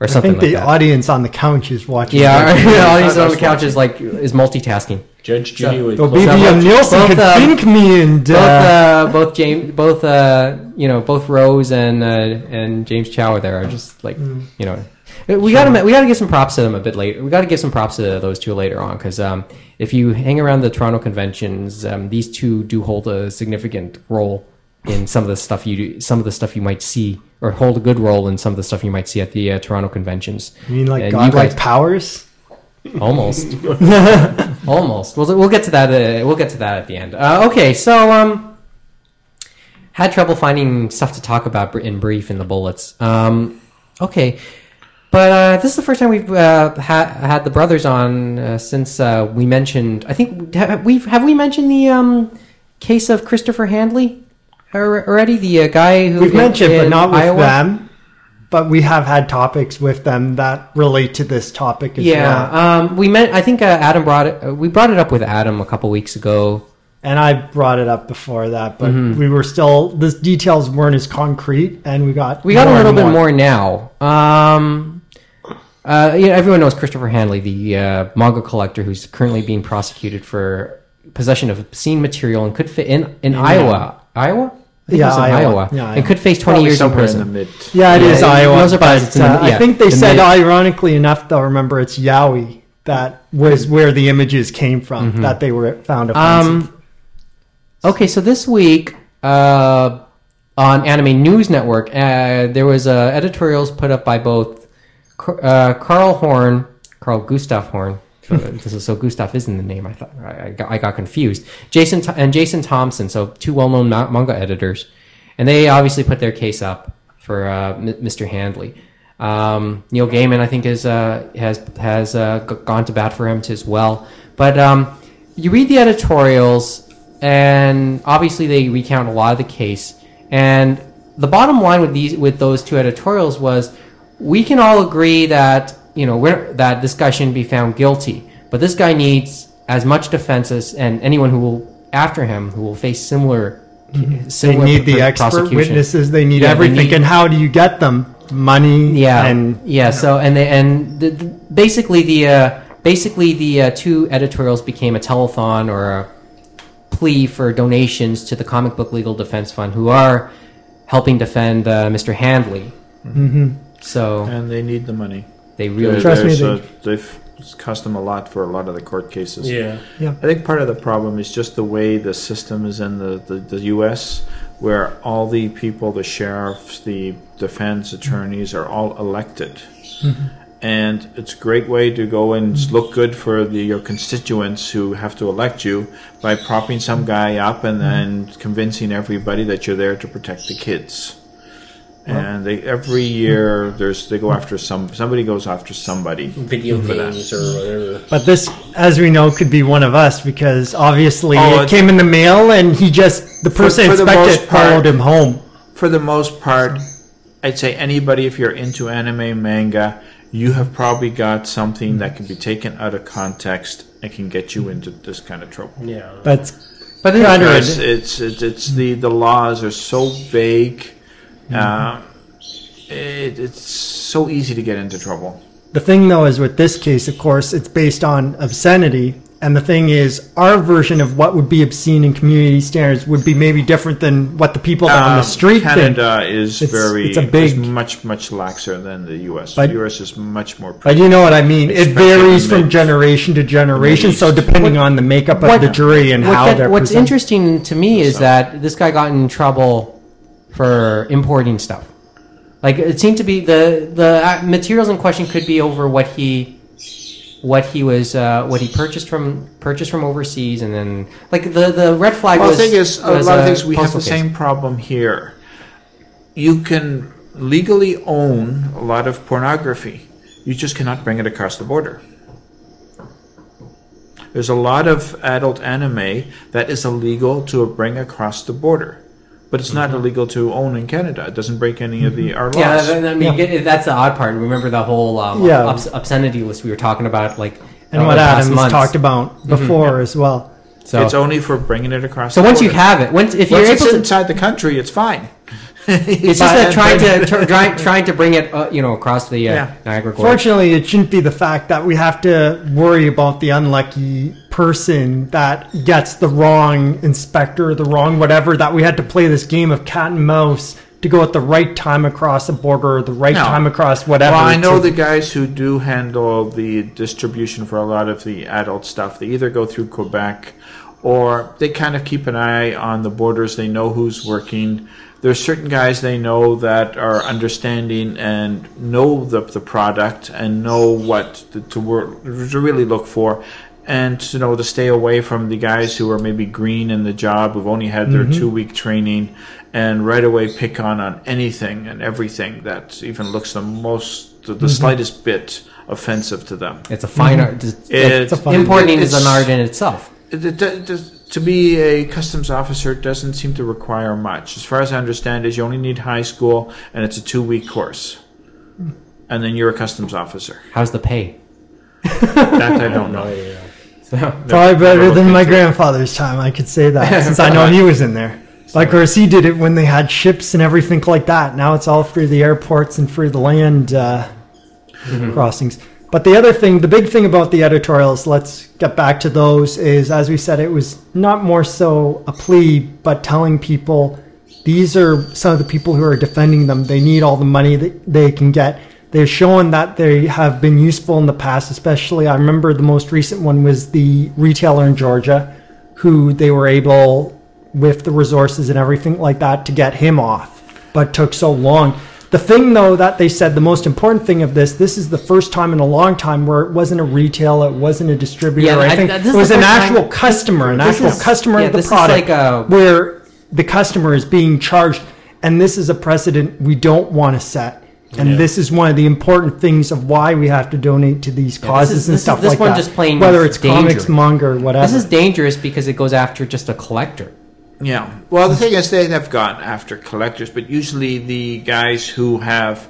Or I think like the that. audience on the couch is watching. Yeah, that. the audience on the Us couch is like is multitasking. Judge Judy would Oh, close baby, um, Nielsen both, could um, think me and Both uh, uh, both James, both uh, you know, both Rose and uh, and James Chow are there are just like Mm. you know, we got to we got to give some props to them a bit later. We got to give some props to those two later on because um, if you hang around the Toronto conventions, um, these two do hold a significant role in some of the stuff you do, some of the stuff you might see or hold a good role in some of the stuff you might see at the uh, Toronto conventions. you mean like godlike guys- powers? Almost. Almost. We'll, we'll get to that. Uh, we'll get to that at the end. Uh, okay, so um, had trouble finding stuff to talk about in brief in the bullets. Um, okay, but uh, this is the first time we've uh, ha- had the brothers on uh, since uh, we mentioned. I think have we have we mentioned the um, case of Christopher Handley al- already? The uh, guy who We've mentioned, but not with Iowa? them. But we have had topics with them that relate to this topic as Yeah, well. um, we meant. I think uh, Adam brought it. Uh, we brought it up with Adam a couple weeks ago. And I brought it up before that, but Mm-hmm. we were still the details weren't as concrete, and we got We got a little bit more now. Um, uh, yeah, everyone knows Christopher Handley, the uh, manga collector who's currently being prosecuted for possession of obscene material and could fit in in Iowa. Iowa? I think Yeah, it was in Iowa. Iowa. Yeah, and Iowa. could face twenty Probably years in prison. in mid. Yeah, it Yeah, is it- Iowa. no surprise, it's in uh, yeah, I think they the said, mid- ironically enough, they'll remember it's Yowie that was where the images came from Mm-hmm. that they were found offensive. Um, okay, so this week uh, on Anime News Network, uh, there was uh, editorials put up by both uh, Carl Horn, Carl Gustav Horn. So, so Gustav is in the name. I thought I, I, got, I got confused. Jason and Jason Thompson, so two well-known ma- manga editors, and they obviously put their case up for uh, M- Mr. Handley. Um, Neil Gaiman, I think, is uh, has has uh, g- gone to bat for him as well. But um, you read the editorials, and obviously they recount a lot of the case. And the bottom line with these with those two editorials was, we can all agree that you know we're, that this guy shouldn't be found guilty, but this guy needs as much defense as and anyone who will after him who will face similar. they similar need the expert witnesses. They need Yeah, they everything. need- and how do you get them? Money. Yeah, and yeah. So and they, and the, the, basically the uh, basically the uh, two editorials became a telethon or a plea for donations to the Comic Book Legal Defense Fund, who are helping defend uh, Mr. Handley. Mm-hmm. So And they need the money. They really Trust me, There's they- a- they've it's cost them a lot for a lot of the court cases. Yeah. yeah. I think part of the problem is just the way the system is in the, the, the U.S., where all the people, the sheriffs, the defense attorneys, are all elected. Mm-hmm. and it's a great way to go and look good for the, your constituents who have to elect you by propping some guy up and mm-hmm. then convincing everybody that you're there to protect the kids. And they every year there's they go after some somebody goes after somebody. Video for that. games or whatever. But this, as we know, could be one of us because obviously Oh, it it- came in the mail and he just the person for the inspected most part- followed him home. For the most part, I'd say anybody if you're into anime manga, you have probably got something that can be taken out of context and can get you into this kind of trouble. Yeah. But But then, Kind of- Because it's, it's it's the the laws are so vague. Uh, it, it's so easy to get into trouble. the thing though is with this case, of course, it's based on obscenity. And the thing is, our version of what would be obscene in community standards would be maybe different than what the people down the Um, street think. Canada is It's- very it's a big- is much much laxer than the U.S. But- the U.S. is much more. But you know what I mean. It varies from the- generation to generation. So East. depending on the makeup of the jury and what how get- they're what's presented. interesting to me is that this guy got in trouble for importing stuff. Like it seemed to be the the uh, materials in question could be over what he what he was uh, what he purchased from purchased from overseas, and then like the the red flag. Well, was, the thing is, a lot of things we have the case. same problem here. You can legally own a lot of pornography. You just cannot bring it across the border. There's a lot of adult anime that is illegal to bring across the border, but it's not illegal to own in Canada. It doesn't break any of the our laws. Yeah, I I mean, Yeah. that's the odd part. Remember the whole um, Yeah. obs- obscenity list we were talking about, like and what the past Adams months. talked about before as well. So, it's only for bringing it across. so the once you have it, once if once you're it's able to, inside the country, it's fine. it's just that trying to tr- trying, trying to bring it, uh, you know, across the uh, Yeah. Niagara Gorge. Fortunately, it shouldn't be the fact that we have to worry about the unlucky person that gets the wrong inspector, the wrong whatever, that we had to play this game of cat and mouse to go at the right time across the border, or the right No. time across whatever. Well, I know the guys who do handle the distribution for a lot of the adult stuff. They either go through Quebec or they kind of keep an eye on the borders. They know who's working. There's certain guys they know that are understanding and know the, the product and know what to, to, work, to really look for. And you know to stay away from the guys who are maybe green in the job, who've only had their mm-hmm. two week training, and right away pick on on anything and everything that even looks the most the, the mm-hmm. slightest bit offensive to them. It's a fine mm-hmm. art. It's, It's a fine- importing is it's- an art in itself. It, it, it, it- to be a customs officer doesn't seem to require much. As far as I understand, is you only need high school and it's a two week course, hmm. and then you're a customs officer. How's the pay? That I don't know. So, Probably better than my grandfather's time. I could say that since I know he was in there. Like, of course, he did it when they had ships and everything like that. Now it's all through the airports and through the land uh, crossings. But the other thing, the big thing about the editorials, let's get back to those, is as we said, it was not more so a plea, but telling people these are some of the people who are defending them. They need all the money that they can get. They're shown that they have been useful in the past, especially I remember the most recent one was the retailer in Georgia who they were able, with the resources and everything like that, to get him off, but took so long. The thing, though, that they said the most important thing of this, this is the first time in a long time where it wasn't a retailer, it wasn't a distributor Yeah, or I- anything. this it was an actual time- customer, an this actual is- customer yeah, of the this is product, like a- where the customer is being charged. And this is a precedent we don't want to set. And this is one of the important things of why we have to donate to these Yeah, causes this is- and this is- stuff this like one just plain Whether it's dangerous. comics, manga, or whatever. this is dangerous because it goes after just a collector. Yeah. Well, the thing is, they have gone after collectors, but usually the guys who have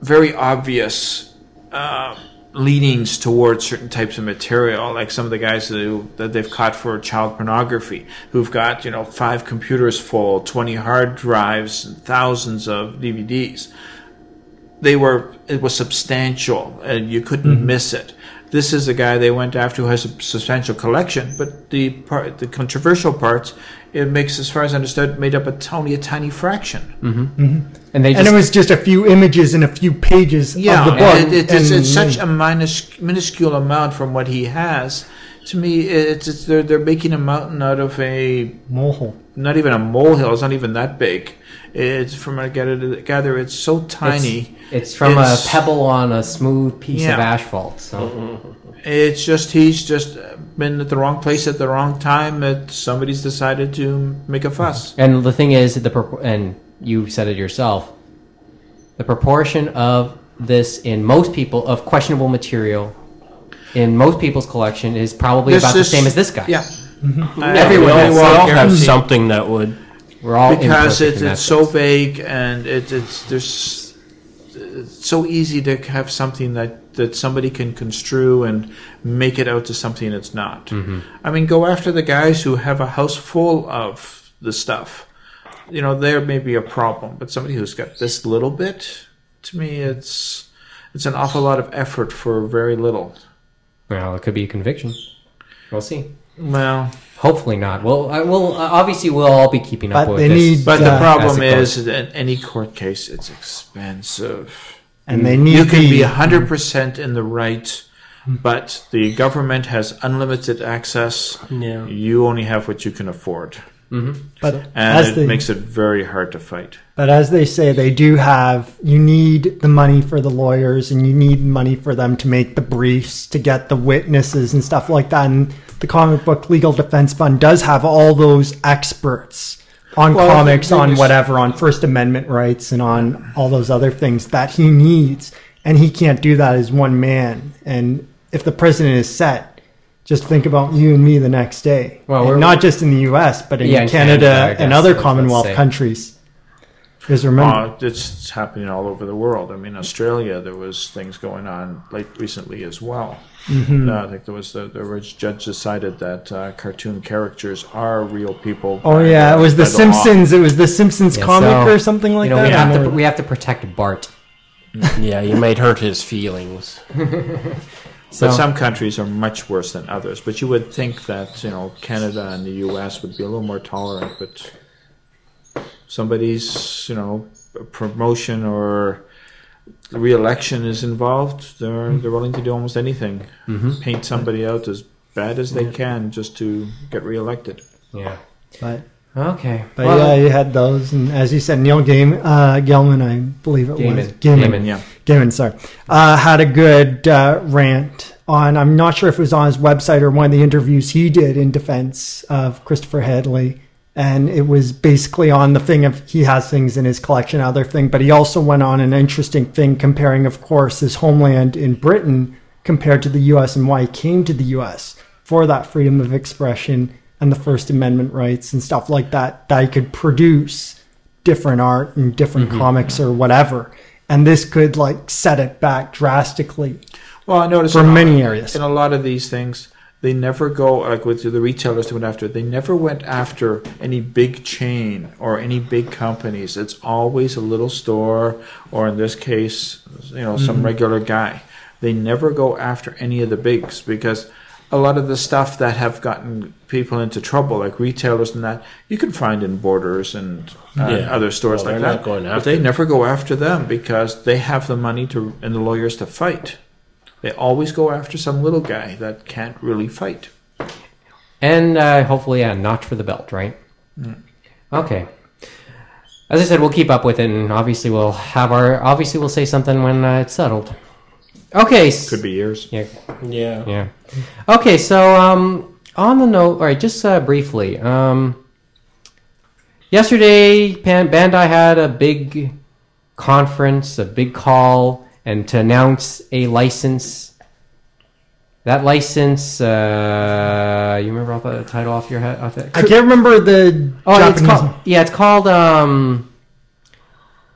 very obvious uh, leanings towards certain types of material, like some of the guys who, that they've caught for child pornography, who've got you know five computers full, twenty hard drives, and thousands of DVDs. They were it was substantial, and you couldn't mm-hmm. miss it. This is a guy they went after who has a substantial collection, but the part, the controversial parts, it makes, as far as I understood, made up a only a tiny fraction. Mm-hmm. Mm-hmm. And they just and it was just a few images and a few pages Yeah, of the book. and it, it's, and- it's such a minus, minuscule amount from what he has To me, it's, it's they're they're making a mountain out of a Molehill. not even a molehill. It's not even that big. It's from what I gather. gather it's so tiny. It's from It's- a pebble on a smooth piece of asphalt. So It's just he's just been at the wrong place at the wrong time. That somebody's decided to make a fuss. And the thing is, the and you said it yourself, the proportion of this in most people of questionable material in most people's collection is probably This about the is- same as this guy. Yeah, Everyone we all, has we all some- have something that would. We're all because imperfect it's in that it's so sense. vague and it, it's there's it's so easy to have something that that somebody can construe and make it out to something it's not. Mm-hmm. I mean, go after the guys who have a house full of the stuff. You know, there may be a problem, but somebody who's got this little bit, to me, it's it's an awful lot of effort for very little. Well, it could be a conviction. We'll see. Well, Hopefully not. Well, I will. Uh, obviously, we'll all be keeping up But with they this. need- but Uh, the problem as it is goes. that in any court case, it's expensive. And they need you can the, be 100% in the right but the government has unlimited access Yeah. you only have what you can afford Mm-hmm. but and as it they, makes it very hard to fight But as they say, they do have, you need the money for the lawyers and you need money for them to make the briefs, to get the witnesses and stuff like that. And the Comic Book Legal Defense Fund does have all those experts on Well, comics, on is- whatever, on First Amendment rights and on all those other things that he needs. And he can't do that as one man. And if the president is set, just think about you and me the next day. Well, And we're- not just in the U.S., but in Yeah, Canada, Canada, I and other I was about to Commonwealth countries. Because remember, uh, it's happening all over the world i mean australia there was things going on like recently as well Mm-hmm. uh, i think there was the, the rich judge decided that uh, cartoon characters are real people Oh and, yeah, it was the by law. Simpsons. It was the Simpsons Yeah, comic so, or something like you know, that. we have to we have to protect Bart. Yeah, you might hurt his feelings. So But some countries are much worse than others. But you would think that you know Canada and the U.S. would be a little more tolerant. But somebody's you know promotion or re-election is involved, they're hmm. they're willing to do almost anything, mm-hmm. paint somebody out as bad as they can just to get re-elected. yeah. but Okay. but Well, yeah, you had those, and as you said, Neil Game, uh, Gaiman, I believe it was Gaiman. Gaiman. Gaiman. Yeah. Gaiman, sorry, uh, had a good uh, rant on. I'm not sure if it was on his website or one of the interviews he did in defense of Christopher Handley, and it was basically on the thing of he has things in his collection, other thing. But he also went on an interesting thing comparing, of course, his homeland in Britain compared to the U.S. and why he came to the U.S. for that freedom of expression and the First Amendment rights and stuff like that. That he could produce different art and different comics or whatever. And this could like set it back drastically. Well, I noticed For many areas. In a lot of these things, they never go like with the retailers that went after. They never went after any big chain or any big companies. It's always a little store, or in this case, you know, Mm-hmm. some regular guy. They never go after any of the bigs because a lot of the stuff that have gotten people into trouble, like retailers and that, you can find in Borders and uh, Yeah. other stores Well, like that. not going but they them. never go after them because they have the money to and the lawyers to fight. They always go after some little guy that can't really fight. and uh, hopefully, yeah, notch for the belt, right? Okay. As I said, we'll keep up with it, and obviously, we'll have our. Obviously, we'll say something when uh, it's settled. Okay. Could be years. Yeah. Yeah. Yeah. Okay, so um, on the note, all right, just uh, briefly. Um, yesterday, Pan- Bandai had a big conference, a big call, and to announce a license. That license, uh, you remember off the title off your head? Off the, I can't remember the oh, it's Japanese, called. Yeah, it's called um,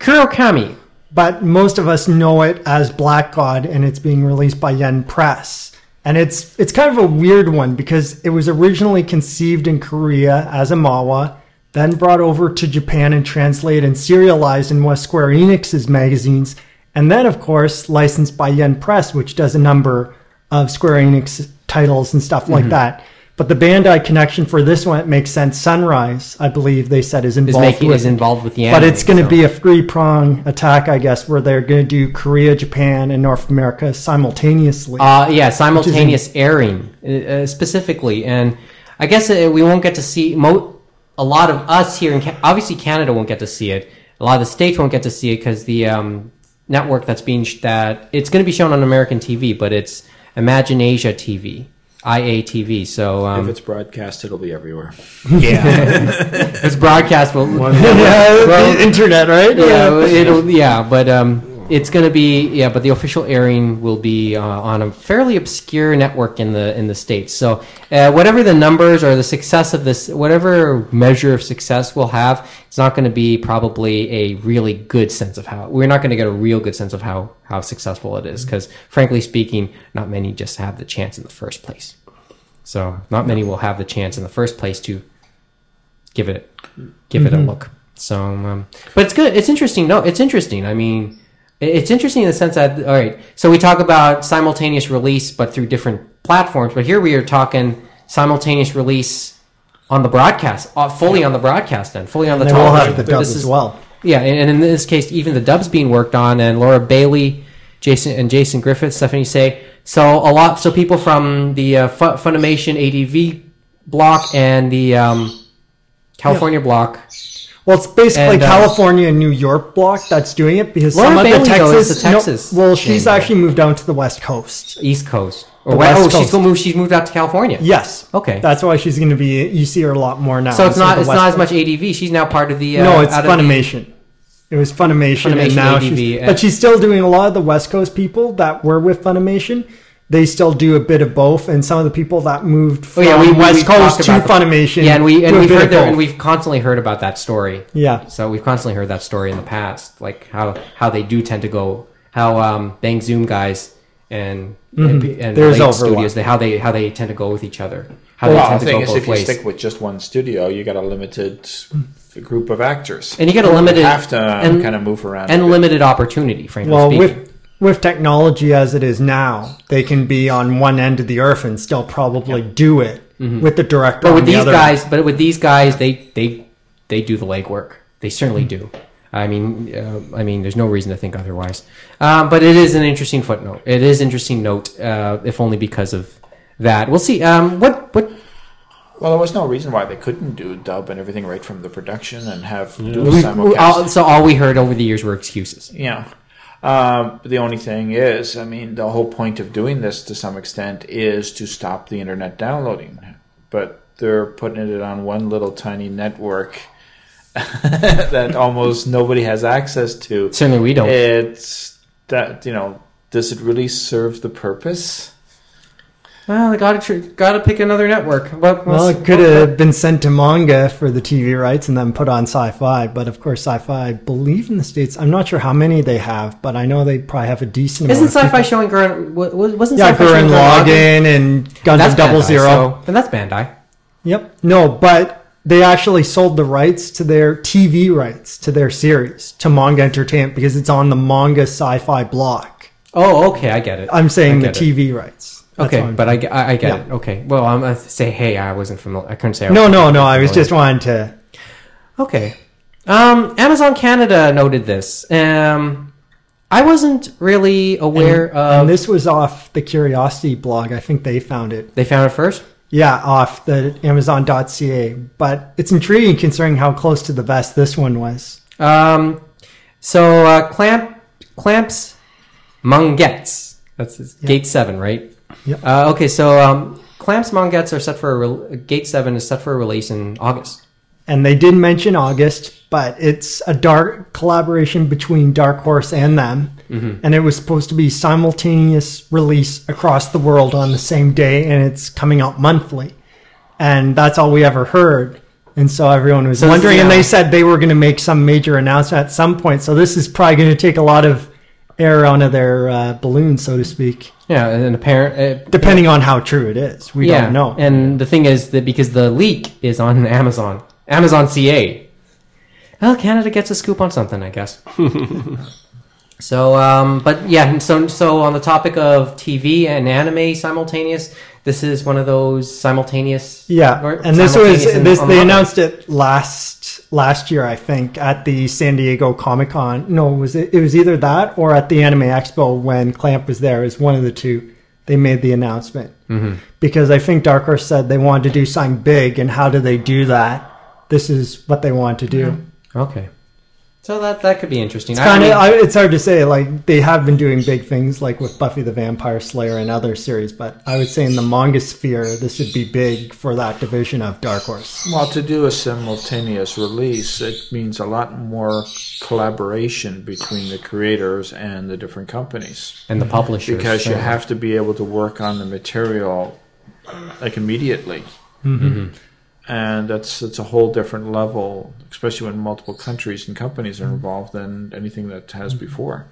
Kurokami. but most of us know it as Black God, and it's being released by Yen Press. And it's it's kind of a weird one because it was originally conceived in Korea as a manhwa, then brought over to Japan and translated and serialized in West Square Enix's magazines, and then of course licensed by Yen Press, which does a number of Square Enix titles and stuff like mm-hmm. that. But the Bandai connection for this one, it makes sense. Sunrise, I believe they said is Is involved making with is involved with the but it's going to so- be a three prong attack, I guess, where they're going to do Korea, Japan, and North America simultaneously. Uh, yeah, simultaneous airing uh, uh, specifically, and I guess uh, we won't get to see mo- a lot of us here in Ca- obviously Canada won't get to see it. A lot of the states won't get to see it because the um, network that's being sh- that it's going to be shown on American TV, but it's ImaginAsian TV, IATV. So If um, it's broadcast, it'll be everywhere. yeah, it's broadcast. Will, yeah, the internet, right? yeah, it'll yeah, but um, it's going to be yeah, but the official airing will be uh, on a fairly obscure network in the in the states. So uh, whatever the numbers or the success of this, whatever measure of success we'll have, it's not going to be probably a really good sense of how we're not going to get a real good sense of how how successful it is because frankly speaking, not many just have the chance in the first place. So not many will have the chance in the first place to give it give it a look. So, um, but it's good. It's interesting. No, it's interesting. I mean, it's interesting in the sense that all right. So we talk about simultaneous release, but through different platforms. But here we are talking simultaneous release on the broadcast, uh, fully on the broadcast, and fully on the they will have the dub This as well. Yeah, and, in this case, even the dub's being worked on, and Laura Bailey, Jason and Jason Griffith, Stephanie Sheh so a lot. So people from the uh, Funimation ADV block and the um, California block. Well, it's basically And, uh, California and New York block that's doing it because Laura some of the Bailey, though, Texas, the Texas no, well, she's actually moved down to the West Coast. East Coast. Or West oh, she's Coast. gonna move. She's moved out to California. Yes. Okay. That's why she's going to be. You see her a lot more now. so it's not. It's the not as much ADV. She's now part of the. Uh, No, it's of the- Funimation. It was Funimation, Funimation, and now ADV, she's. yeah. But she's still doing a lot of the West Coast people that were with Funimation. They still do a bit of both, and some of the people that moved Oh from yeah, we, we West we've Coast to Funimation. Yeah, and we and we've heard of that, both. and we've constantly heard about that story. yeah. So we've constantly heard that story in the past, like how how they do tend to go, how um, Bang Zoom guys and and, and Mm-hmm. There's Blade overlap. studios, they how they how they tend to go with each other, how Well, they the tend to thing go is, both if you stick with just one studio, you got a limited group of actors. And you get a limited- You have to and- kind of move around. and limited opportunity, frankly Well, speaking. with with technology as it is now, they can be on one end of the earth and still probably do it with the director. But on with the these other guys, but with these guys, they they they do the legwork. They certainly do. I mean, uh, I mean, there's no reason to think otherwise. Um, but it is an interesting footnote. It is interesting note, uh, if only because of that. We'll see. Um, what what Well, there was no reason why they couldn't do dub and everything right from the production and have do we, we- simulcast. all, so all we heard over the years were excuses. Yeah. Um, the only thing is, I mean, the whole point of doing this to some extent is to stop the internet downloading. But they're putting it on one little tiny network that almost nobody has access to. Certainly, we don't. It's that, you know, does it really serve the purpose? Well, they got to got to pick another network. But Well, it could have been sent to manga for the TV rights and then put on Sci-Fi. But of course, Sci-Fi, I believe in the states, I'm not sure how many they have, but I know they probably have a decent. Isn't amount of Sci-Fi people. showing Gurren? wa- wa- Wasn't Yeah, Sci-Fi showing Gurren Gurren Lagann and Gundam That's Double Bandai, Zero. So, then that's Bandai. Yep. No, but they actually sold the rights to their TV rights to their series to Manga Entertainment because it's on the manga sci-fi block. Oh, okay, I get it. I'm saying the get it. TV rights. That's Okay, but I, I, I get Yeah. it. Okay, well, I'm gonna say, hey, I wasn't familiar. I couldn't say. I no, no, no. I was just wanting to. Okay. Um, Amazon Canada noted this. Um, I wasn't really aware of. and this was off the Curiosity blog. I think they found it. they found it first. Yeah, off the Amazon.ca. But it's intriguing considering how close to the vest this one was. Um, so uh, clamp clamps Mongets. That's his, Gate Seven, right? Yep. Uh, okay, so um, clamps Mongets are set for a re- Gate Seven is set for a release in August. And they did mention August, but it's a dark collaboration between Dark Horse and them. And it was supposed to be simultaneous release across the world on the same day, and it's coming out monthly. And that's all we ever heard. And so everyone was So wondering, and they said they were going to make some major announcement at some point. So this is probably going to take a lot of air out of their uh, balloon, so to speak, Yeah, and apparent. Uh, depending on how true it is. We yeah, don't know. And the thing is that because the leak is on Amazon, Amazon CA. Well, Canada gets a scoop on something, I guess. So, um, but yeah, so so on the topic of TV and anime simultaneous, this is one of those simultaneous. Yeah, and this was in- this. They announced it last last year, I think, at the San Diego Comic Con. No, was it? It was either that or at the Anime Expo when Clamp was there. It one of the two. They made the announcement Mhm. because I think Dark Horse said they wanted to do something big, and how do they do that? This is what they want to do. Okay, so that that could be interesting. It's kind of mean- it's hard to say. Like they have been doing big things, like with Buffy the Vampire Slayer and other series, but I would say in the manga sphere, this would be big for that division of Dark Horse. Well, to do a simultaneous release, it means a lot more collaboration between the creators and the different companies. and the publishers Because you have to be able to work on the material like immediately. Mhm. And that's that's a whole different level, especially when multiple countries and companies are involved than anything that has before.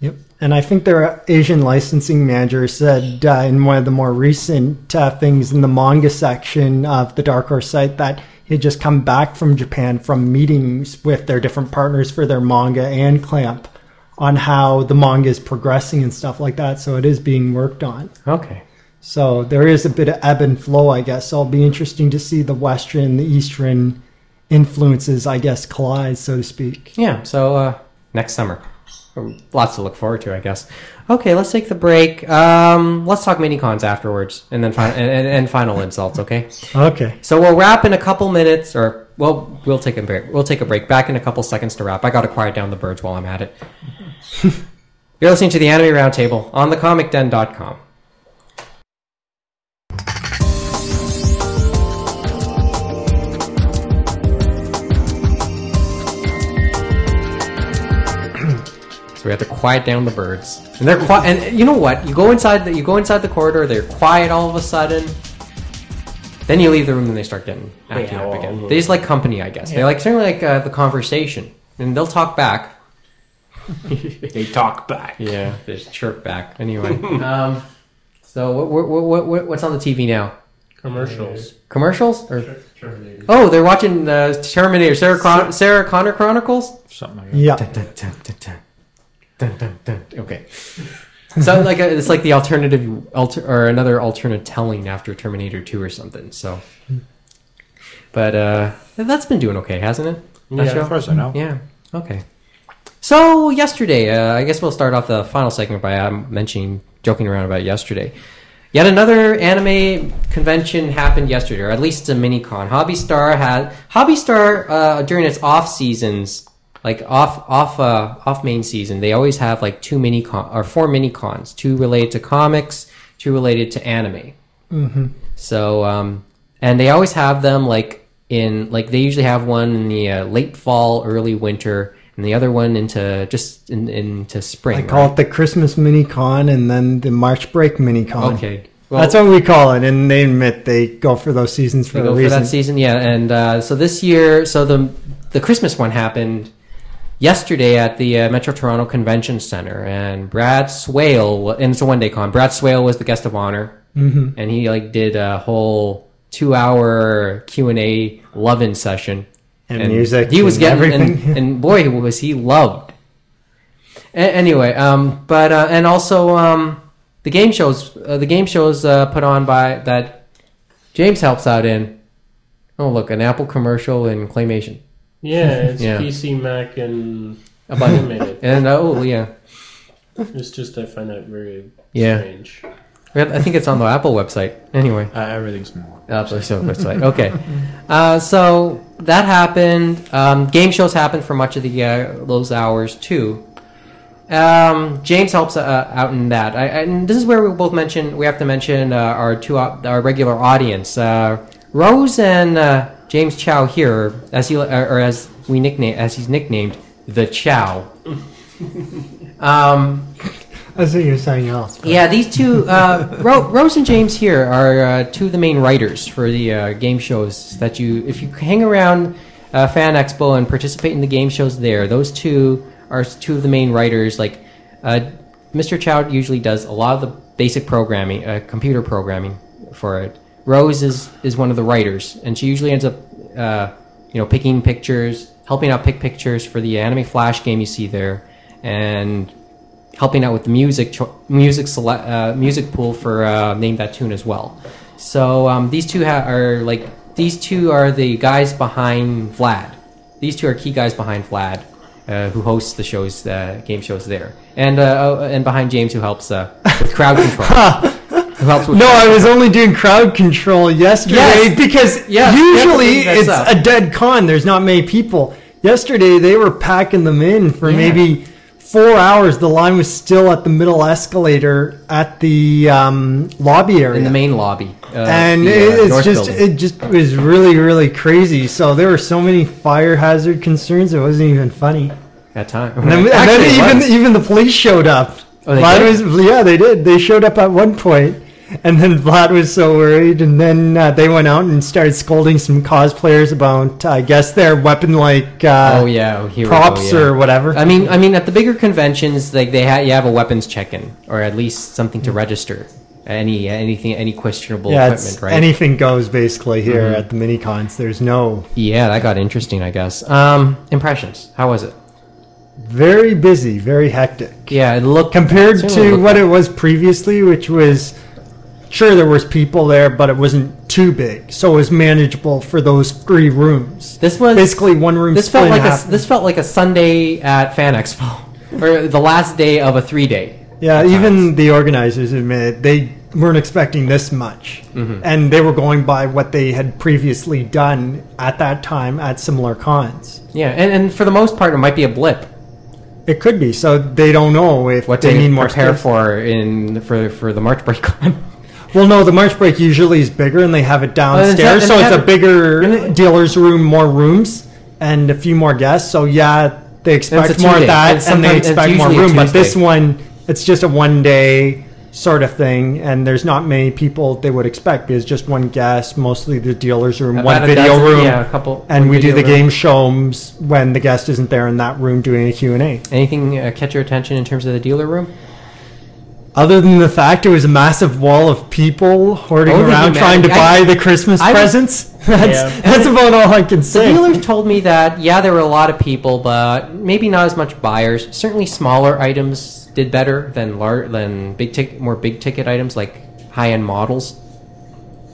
Yep. And I think their Asian licensing manager said uh, in one of the more recent uh, things in the manga section of the Dark Horse site that he had just come back from Japan from meetings with their different partners for their manga and Clamp on how the manga is progressing and stuff like that. So it is being worked on. Okay. So there is a bit of ebb and flow, I guess. So it'll be interesting to see the Western, the Eastern influences, I guess, collide, so to speak. Yeah, so uh, next summer. Lots to look forward to, I guess. Okay, let's take the break. Um, let's talk mini cons afterwards, and then fi- and, and, and final insults. Okay. Okay. So we'll wrap in a couple minutes, or well, we'll take a break. We'll take a break. Back in a couple seconds to wrap. I got to quiet down the birds while I'm at it. You're listening to the Anime Roundtable on thecomicden.com. So we have to quiet down the birds, and they're quiet. And you know what? You go inside the you go inside the corridor. They're quiet all of a sudden. Then you leave the room, and they start getting acting Yeah, up well, again. They just like company, I guess. They like certainly like uh, the conversation, and they'll talk back. They talk back. Yeah, they just chirp back. Anyway, um, so what, what, what, what what's on the TV now? Commercials. Commercials or oh, they're watching the Terminator, Sarah Con- Sarah Connor Chronicles. Something like that. Yeah. Dun, dun, dun. Okay. So like a, it's like the alternative alter, or another alternate telling after Terminator 2 or something. So but uh that's been doing okay, hasn't it? That Yeah, show? As far as I know. Yeah. Okay. So yesterday, uh, I guess we'll start off the final segment by um, mentioning, joking around about yesterday. Yet another anime convention happened yesterday, or at least a mini con. Hobby Star had Hobby Star uh, during its off seasons, like off off uh, off main season. They always have like two mini con or four mini cons, two related to comics, two related to anime. hmm So, um, and they always have them like in like they usually have one in the uh, late fall, early winter, and the other one into just in, into spring. I call right? it the Christmas mini con and then the March break mini con. okay. Well, That's what we call it, and they admit they go for those seasons for a go for that season, yeah. And uh, so this year, so the the Christmas one happened yesterday at the uh, Metro Toronto Convention Center, and Brad Swaile, and it's a one day con. Brad Swaile was the guest of honor. hmm and he like did a whole two hour Q and A loving session. And music He was and getting everything. and, and boy was he loved. A- anyway, um, but uh, and also um, the game shows uh, the game shows uh, put on by that James helps out in. Oh look, an Apple commercial in claymation. Yeah, it's Yeah. PC, Mac, and A bunch. animated. And oh yeah, It's just I find that very Yeah. strange. I think it's on the Apple website. Anyway. Uh, everything's more. Apple show website. Okay, uh, so that happened. Um, game shows happened for much of the uh, those hours too. Um, James helps uh, out in that, I, and this is where we both mention. We have to mention uh, our two au- our regular audience, uh, Rose and uh, James Chow here, as he or or as we nickname as he's nicknamed the Chow. Um, I think you're saying else. but- yeah, these two, uh, Ro- Rose and James here are uh, two of the main writers for the uh, game shows that you, if you hang around uh, Fan Expo and participate in the game shows there, those two are two of the main writers. Like, uh, Mr. Chow usually does a lot of the basic programming, uh, computer programming for it. Rose is, is one of the writers, and she usually ends up, uh, you know, picking pictures, helping out pick pictures for the Anime Flash game you see there, and helping out with the music cho- music sele- uh, music pool for uh, name that tune as well. So um, these two ha- are like these two are the guys behind Vlad. These two are key guys behind Vlad, uh, who hosts the shows, uh, game shows there, and uh, oh, and behind James, who helps uh, with crowd control. No, I was only doing crowd control yesterday Yes. because Yes, usually it's up. a dead con. There's not many people. Yesterday they were packing them in for Yeah. maybe four hours. The line was still at the middle escalator at the um, lobby area. in the main lobby. Uh, and the, uh, it, it's North just building. it just was really really crazy. So there were so many fire hazard concerns. It wasn't even funny. at time. And then, and then even even the police showed up. Oh, they was yeah they did. They showed up at one point, and then Vlad was so worried, and then uh, they went out and started scolding some cosplayers about I guess their weapon like uh, oh yeah, oh, here we props go, yeah. or whatever. I mean, I mean, at the bigger conventions, like they ha- you have a weapons check-in, or at least something to register any anything, any questionable yeah, equipment, right? anything goes basically here Mhm. at the mini cons. There's no yeah, that got interesting, I guess. Um, impressions. How was it? very busy, very hectic. Yeah, it looked compared to what like- it was previously, which was sure there was people there, but it wasn't too big, so it was manageable for those three rooms. This was Basically, one room. This felt like a this felt like a Sunday at Fan Expo, or the last day of a three day. Yeah, even times. the organizers admitted they weren't expecting this much, Mhm. and they were going by what they had previously done at that time at similar cons. Yeah, and, and for the most part, it might be a blip. It could be, so they don't know if What they need more prepare space. for in for for the March break. Well, no, the March break usually is bigger, and they have it downstairs, it's- and so it's a bigger dealer's room, more rooms, and a few more guests. So yeah, they expect more of that, and they expect more room. But this one, it's just a one day sort of thing, and there's not many people they would expect because just one guest, mostly the dealer's room, About one video dozen- room, yeah, a couple- and we do the room. game shows when the guest isn't there in that room doing a Q and A. Anything uh, catch your attention in terms of the dealer room? Other than the fact it was a massive wall of people hoarding Oh, the around trying to humanity. buy the Christmas I was- presents, that's, Yeah. that's about all I can The say. dealers told me that yeah, there were a lot of people, but maybe not as much buyers. Certainly, smaller items did better than lar- than big tick more big ticket items like high end models,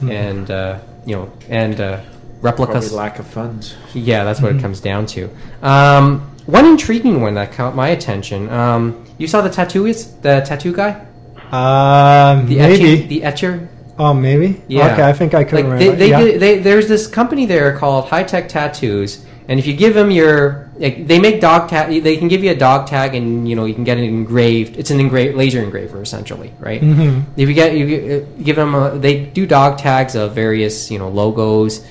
Hmm. and uh, you know and uh, Probably replicas. lack of funds. Yeah, that's what it comes down to. Um, one intriguing one that caught my attention. Um, you saw the tattooist, the tattoo guy, Uh, the maybe. etching, the etcher. oh, maybe. Yeah. Okay, I think I could like remember. they, they, yeah. they, there's this company there called High Tech Tattoos, and if you give them your, like, they make dog tag. They can give you a dog tag, and you know you can get it engraved. It's an engraved laser engraver, essentially, right? Mhm. If you get you uh, give them, a, they do dog tags of various you know logos,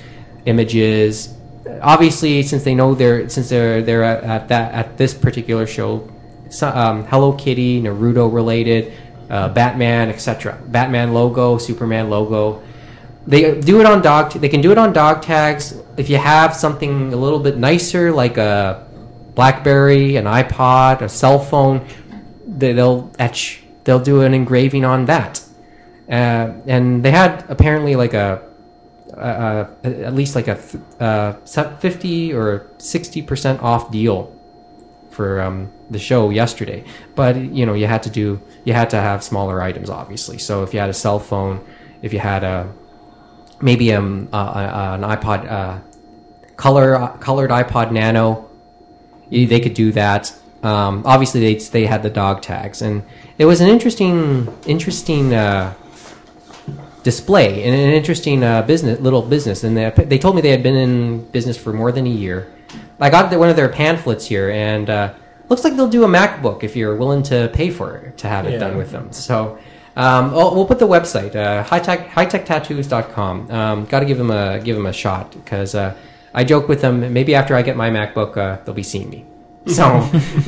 images. Obviously, since they know they're since they're they're at, at that at this particular show, so, um, Hello Kitty, Naruto related, uh, Batman, etc. Batman logo, Superman logo. They do it on dog. They can do it on dog tags. If you have something a little bit nicer, like a BlackBerry, an iPod, a cell phone, they, they'll etch. They'll do an engraving on that. Uh, and they had apparently like a, at least like a uh, fifty or sixty percent off deal for um, the show yesterday. But you know, you had to do you had to have smaller items, obviously. So if you had a cell phone, if you had a maybe um, uh, uh, an iPod uh, color colored iPod Nano, they could do that. Um, obviously, they they had the dog tags, and it was an interesting interesting. Uh, display and an interesting uh, business, little business. And they, they told me they had been in business for more than a year. I got one of their pamphlets here, and uh, looks like they'll do a MacBook if you're willing to pay for it to have it Yeah. done with them. So. Um, oh, we'll put the website uh, hightech hightechtattoos.com. Um, Got to give them a give them a shot because uh, I joke with them. Maybe after I get my MacBook, uh, they'll be seeing me. So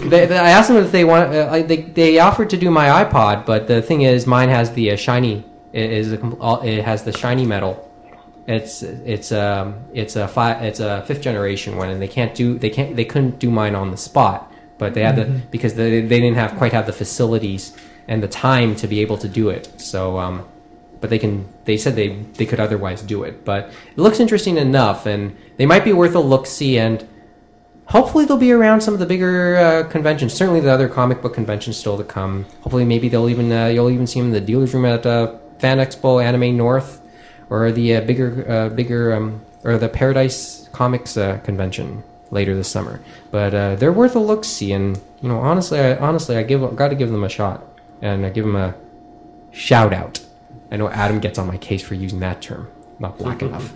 they, they- I asked them if they want. Uh, they they offered to do my iPod, but the thing is, mine has the uh, shiny. It is a, it has the shiny metal. It's it's um it's a fi- it's a fifth generation one, and they can't do they can't they couldn't do mine on the spot, but they had the because they they didn't have quite have the facilities and the time to be able to do it. So um, but they can they said they they could otherwise do it, but it looks interesting enough, and they might be worth a look see and hopefully they'll be around some of the bigger uh, conventions. Certainly the other comic book conventions still to come. Hopefully maybe they'll even uh, you'll even see them in the dealers room at uh, Fan Expo Anime North or the uh, bigger uh, bigger um, or the Paradise Comics uh, convention later this summer. But uh, they're worth a look see, and you know honestly, I, honestly I give got to give them a shot, and I give them a shout out. I know Adam gets on my case for using that term, not black enough.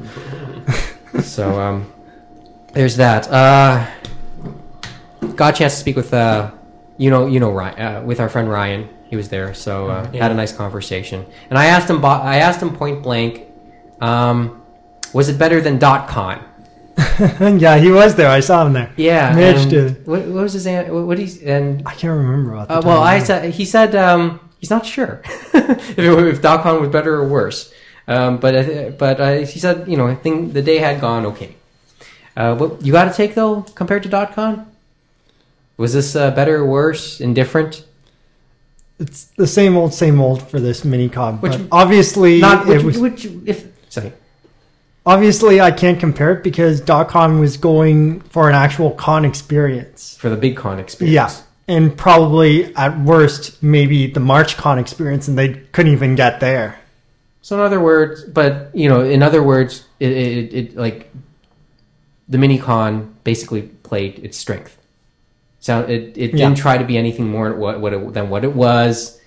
so um, there's that. Uh, got a chance to speak with uh, you know you know Ryan, uh, with our friend Ryan. He was there, so uh, had a nice conversation. And I asked him, I asked him point blank, um, was it better than Dot Con? yeah, he was there. I saw him there. Yeah, Mitch did. What, what was his an- what, what he and I can't remember. Uh, well, I said he said um, he's not sure if, it, if Dot Con was better or worse. Um, but uh, but uh, he said you know I think the day had gone okay. Uh, what you got to take though compared to Dot Con? Was this uh, better or worse, indifferent? it's the same old, same old for this mini con. Which- but obviously, Not it which, was which if sorry. obviously I can't compare it because .con was going for an actual con experience. for the big con experience. Yeah, and probably at worst maybe the March con experience, and they couldn't even get there. So in other words, but you know, in other words, it, it, it like the mini con basically played its strength. So it, it Yeah. didn't try to be anything more what, what it, than what it was.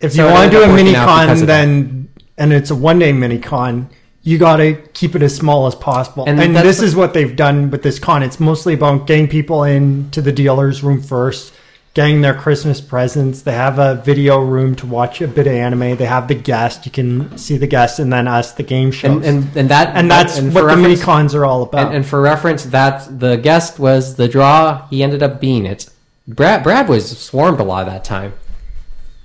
If So you want to do a mini con, then and it's a one day mini con, you got to keep it as small as possible. And And, this is what they've done with this con. It's mostly about getting people into the dealer's room first, getting their Christmas presents. They have a video room to watch a bit of anime. They have the guest. You can see the guest and then us, the game shows. And and, and that and that's and what the mini cons are all about. And, and for reference, that the guest was the draw. He ended up being it. Brad Brad was swarmed a lot of that time.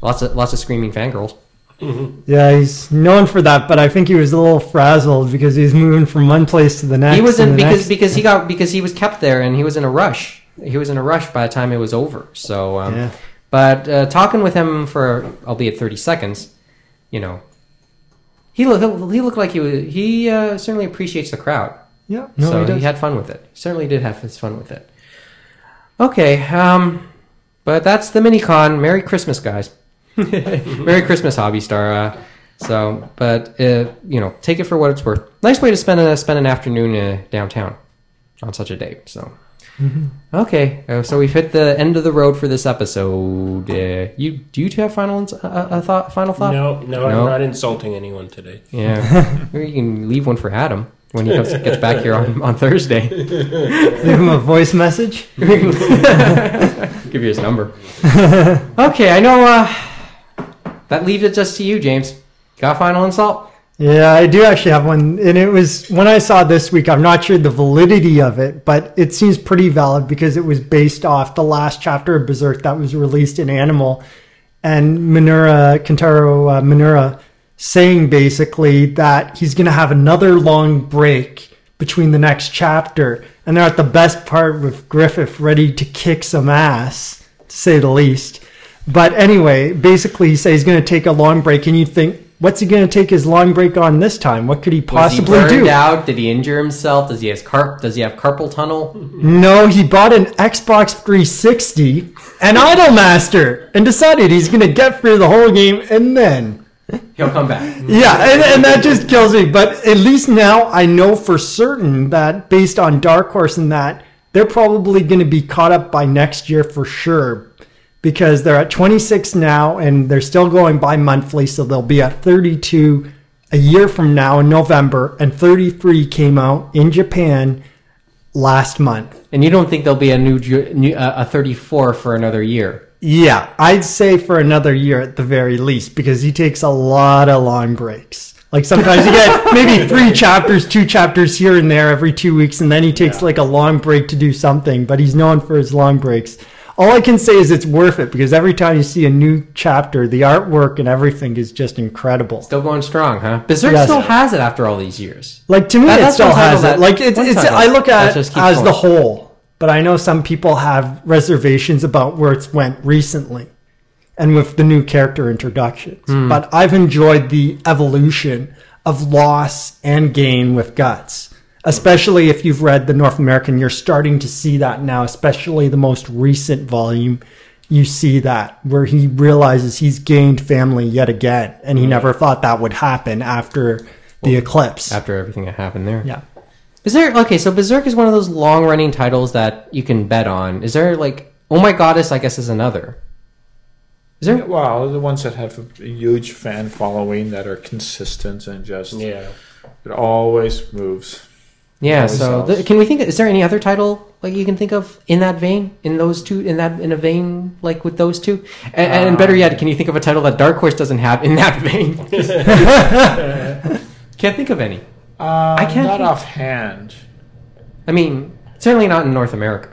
Lots of lots of screaming fangirls. Yeah, he's known for that, but I think he was a little frazzled because he's moving from one place to the next. he was in and the because next. because he got because he was kept there and he was in a rush. He was in a rush by the time it was over. So, um, Yeah. but uh, talking with him for albeit thirty seconds, you know, he looked he looked like he was he uh, certainly appreciates the crowd. yeah, no, so he he, had fun with it. Certainly did have his fun with it. Okay, um, but that's the mini con. Merry Christmas, guys. Merry Christmas, Hobby Star. Uh, so, but uh, you know, take it for what it's worth. Nice way to spend a spend an afternoon uh, downtown on such a day. So, okay, uh, so we've hit the end of the road for this episode. Uh, you do you two have final ins- uh, thought? Final thought? No, no, No? I'm not insulting anyone today. Yeah, Maybe you can leave one for Adam when he comes gets back here on, on Thursday. Leave him a voice message. Give you his number. okay, I know. Uh, that leaves it just to you, James. Got final insult? Yeah, I do actually have one, and it was when I saw this week. I'm not sure the validity of it, but it seems pretty valid because it was based off the last chapter of Berserk that was released in Animal, and Miura Kentaro uh, Miura saying basically that he's going to have another long break between the next chapter, and they're at the best part with Griffith ready to kick some ass, to say the least. But anyway, basically, he says he's going to take a long break, and you think, what's he going to take his long break on this time? What could he Was possibly he burned do? out? Did he injure himself? Does he have carp? Does he have carpal tunnel? No, he bought an Xbox 360 and Idolmaster and decided he's going to get through the whole game and then. He'll come back. Yeah, and, and that just kills me. But at least now I know for certain that based on Dark Horse and that, they're probably going to be caught up by next year for sure. Because they're at 26 now and they're still going bi monthly, so they'll be at 32 a year from now in November, and 33 came out in Japan last month. And you don't think there'll be a new, new uh, a 34 for another year? Yeah, I'd say for another year at the very least because he takes a lot of long breaks. Like sometimes you get maybe three chapters, two chapters here and there every two weeks, and then he takes like a long break to do something. But he's known for his long breaks. All I can say is it's worth it because every time you see a new chapter, the artwork and everything is just incredible. Still going strong, huh? Berserk Yes. still has it after all these years. Like to me, That- it still has that- it. Like it's, it's I look at it as the whole, but I know some people have reservations about where it's went recently, and with the new character introductions. Hmm. But I've enjoyed the evolution of loss and gain with guts. Especially if you've read the North American. You're starting to see that now, especially the most recent volume. You see that where he realizes he's gained family yet again, and he never thought that would happen after the eclipse. After everything that happened there. Yeah. Is there okay? So Berserk is one of those long running titles that you can bet on. Is there like Oh my Goddess? I guess is another. Is there? Well, the ones that have a huge fan following that are consistent and just Yeah. it always moves. Yeah. So the, can we think? Is there any other title like you can think of in that vein? In those two? In that in a vein like with those two? And, and better yet, can you think of a title that Dark Horse doesn't have in that vein? Can't think of any. Uh, I can't not think- offhand. I mean, certainly not in North America.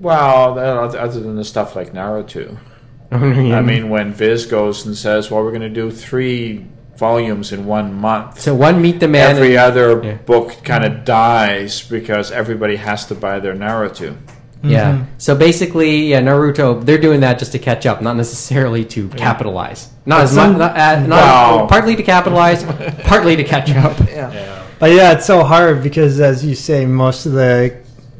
Well, uh, other than the stuff like Naruto. I mean, when Viz goes and says, "Well, we're going to do three volumes in one month," so one Meet the Man. every other Yeah. book kind of dies because everybody has to buy their Naruto. Yeah. So basically, yeah, Naruto, they're doing that just to catch up, not necessarily to capitalize. Not as much. Not, uh, not Wow. partly to capitalize, partly to catch up. Yeah. But yeah, it's so hard because, as you say, most of the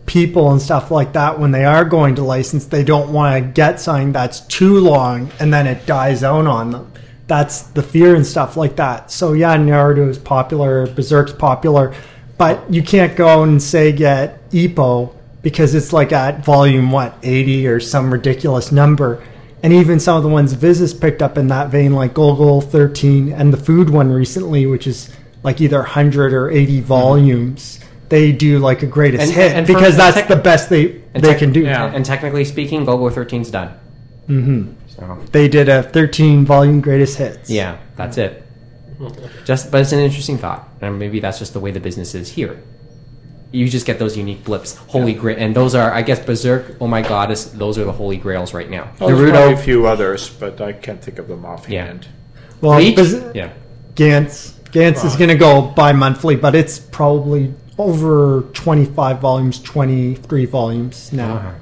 people and stuff like that, when they are going to license, they don't want to get something that's too long and then it dies out on them. That's the fear and stuff like that. So yeah, Naruto is popular, Berserk's popular, but you can't go and say get Ippo because it's like at volume what eighty or some ridiculous number. And even some of the ones Viz has picked up in that vein, like Golgo 13 and the food one recently, which is like either 100 or 80 volumes, they do like a greatest And- hit and from- because and that's tech- the best they, and they tech- can do. Yeah. And, and technically speaking, Golgo 13's done. Mm-hmm. So They did a 13 volume greatest hits. yeah, that's it. Just, but it's an interesting thought, and maybe that's just the way the business is here. You just get those unique blips, holy grail, and those are, I guess, Berserk. Oh my Goddess, those are the holy grails right now. Oh, there's probably a Naruto, few others, but I can't think of them offhand. Well, Bleach, Berserk- yeah. Gantz. Gantz is going to go bi monthly, but it's probably over 25 volumes, 23 volumes now. Uh-huh.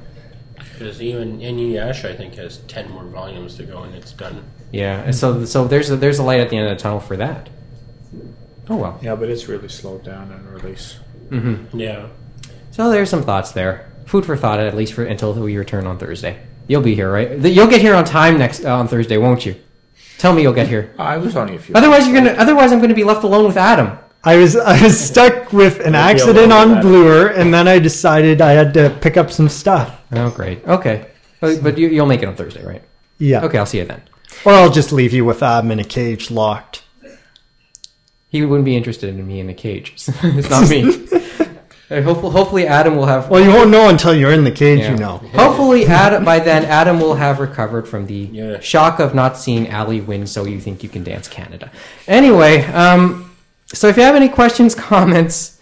Because even Inuyasha, I think, has 10 more volumes to go and it's done. Yeah, and so so there's a, there's a light at the end of the tunnel for that. Oh well. Yeah, but it's really slowed down in release. Mm-hmm. Yeah. So there's some thoughts there. Food for thought, at least for until we return on Thursday. You'll be here, right? You'll get here on time next uh, on Thursday, won't you? Tell me you'll get here. I was only a few. Otherwise, you're gonna. Otherwise, I'm gonna be left alone with Adam. I was I was stuck with an accident on with. Bloor, and then I decided I had to pick up some stuff. Oh, great. Okay, but, but you, you'll make it on Thursday, right? Yeah. Okay, I'll see you then. Or I'll just leave you with Adam in a cage locked. He wouldn't be interested in me in a cage. it's not me. Hopefully, hopefully, Adam will have. Well, you won't know until you're in the cage, Yeah. you know. Hopefully, Adam by then Adam will have recovered from the Yeah. shock of not seeing Ali win. So you think you can dance Canada? Anyway, um, so if you have any questions, comments,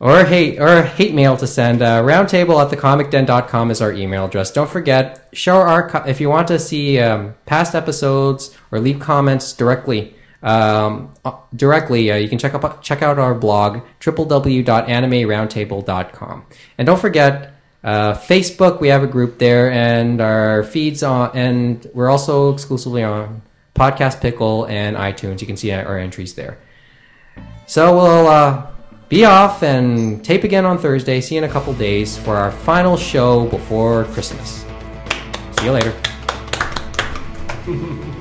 or hate or hate mail to send, uh, roundtable at thecomicden.com is our email address. Don't forget, show our co- if you want to see um, past episodes or leave comments directly. Um, uh, directly, uh, you can check up check out our blog www.animeroundtable.com, and don't forget uh, Facebook. We have a group there, and our feeds on, and we're also exclusively on Podcast Pickle and iTunes. You can see our entries there. So we'll uh, be off and tape again on Thursday. See you in a couple days for our final show before Christmas. See you later.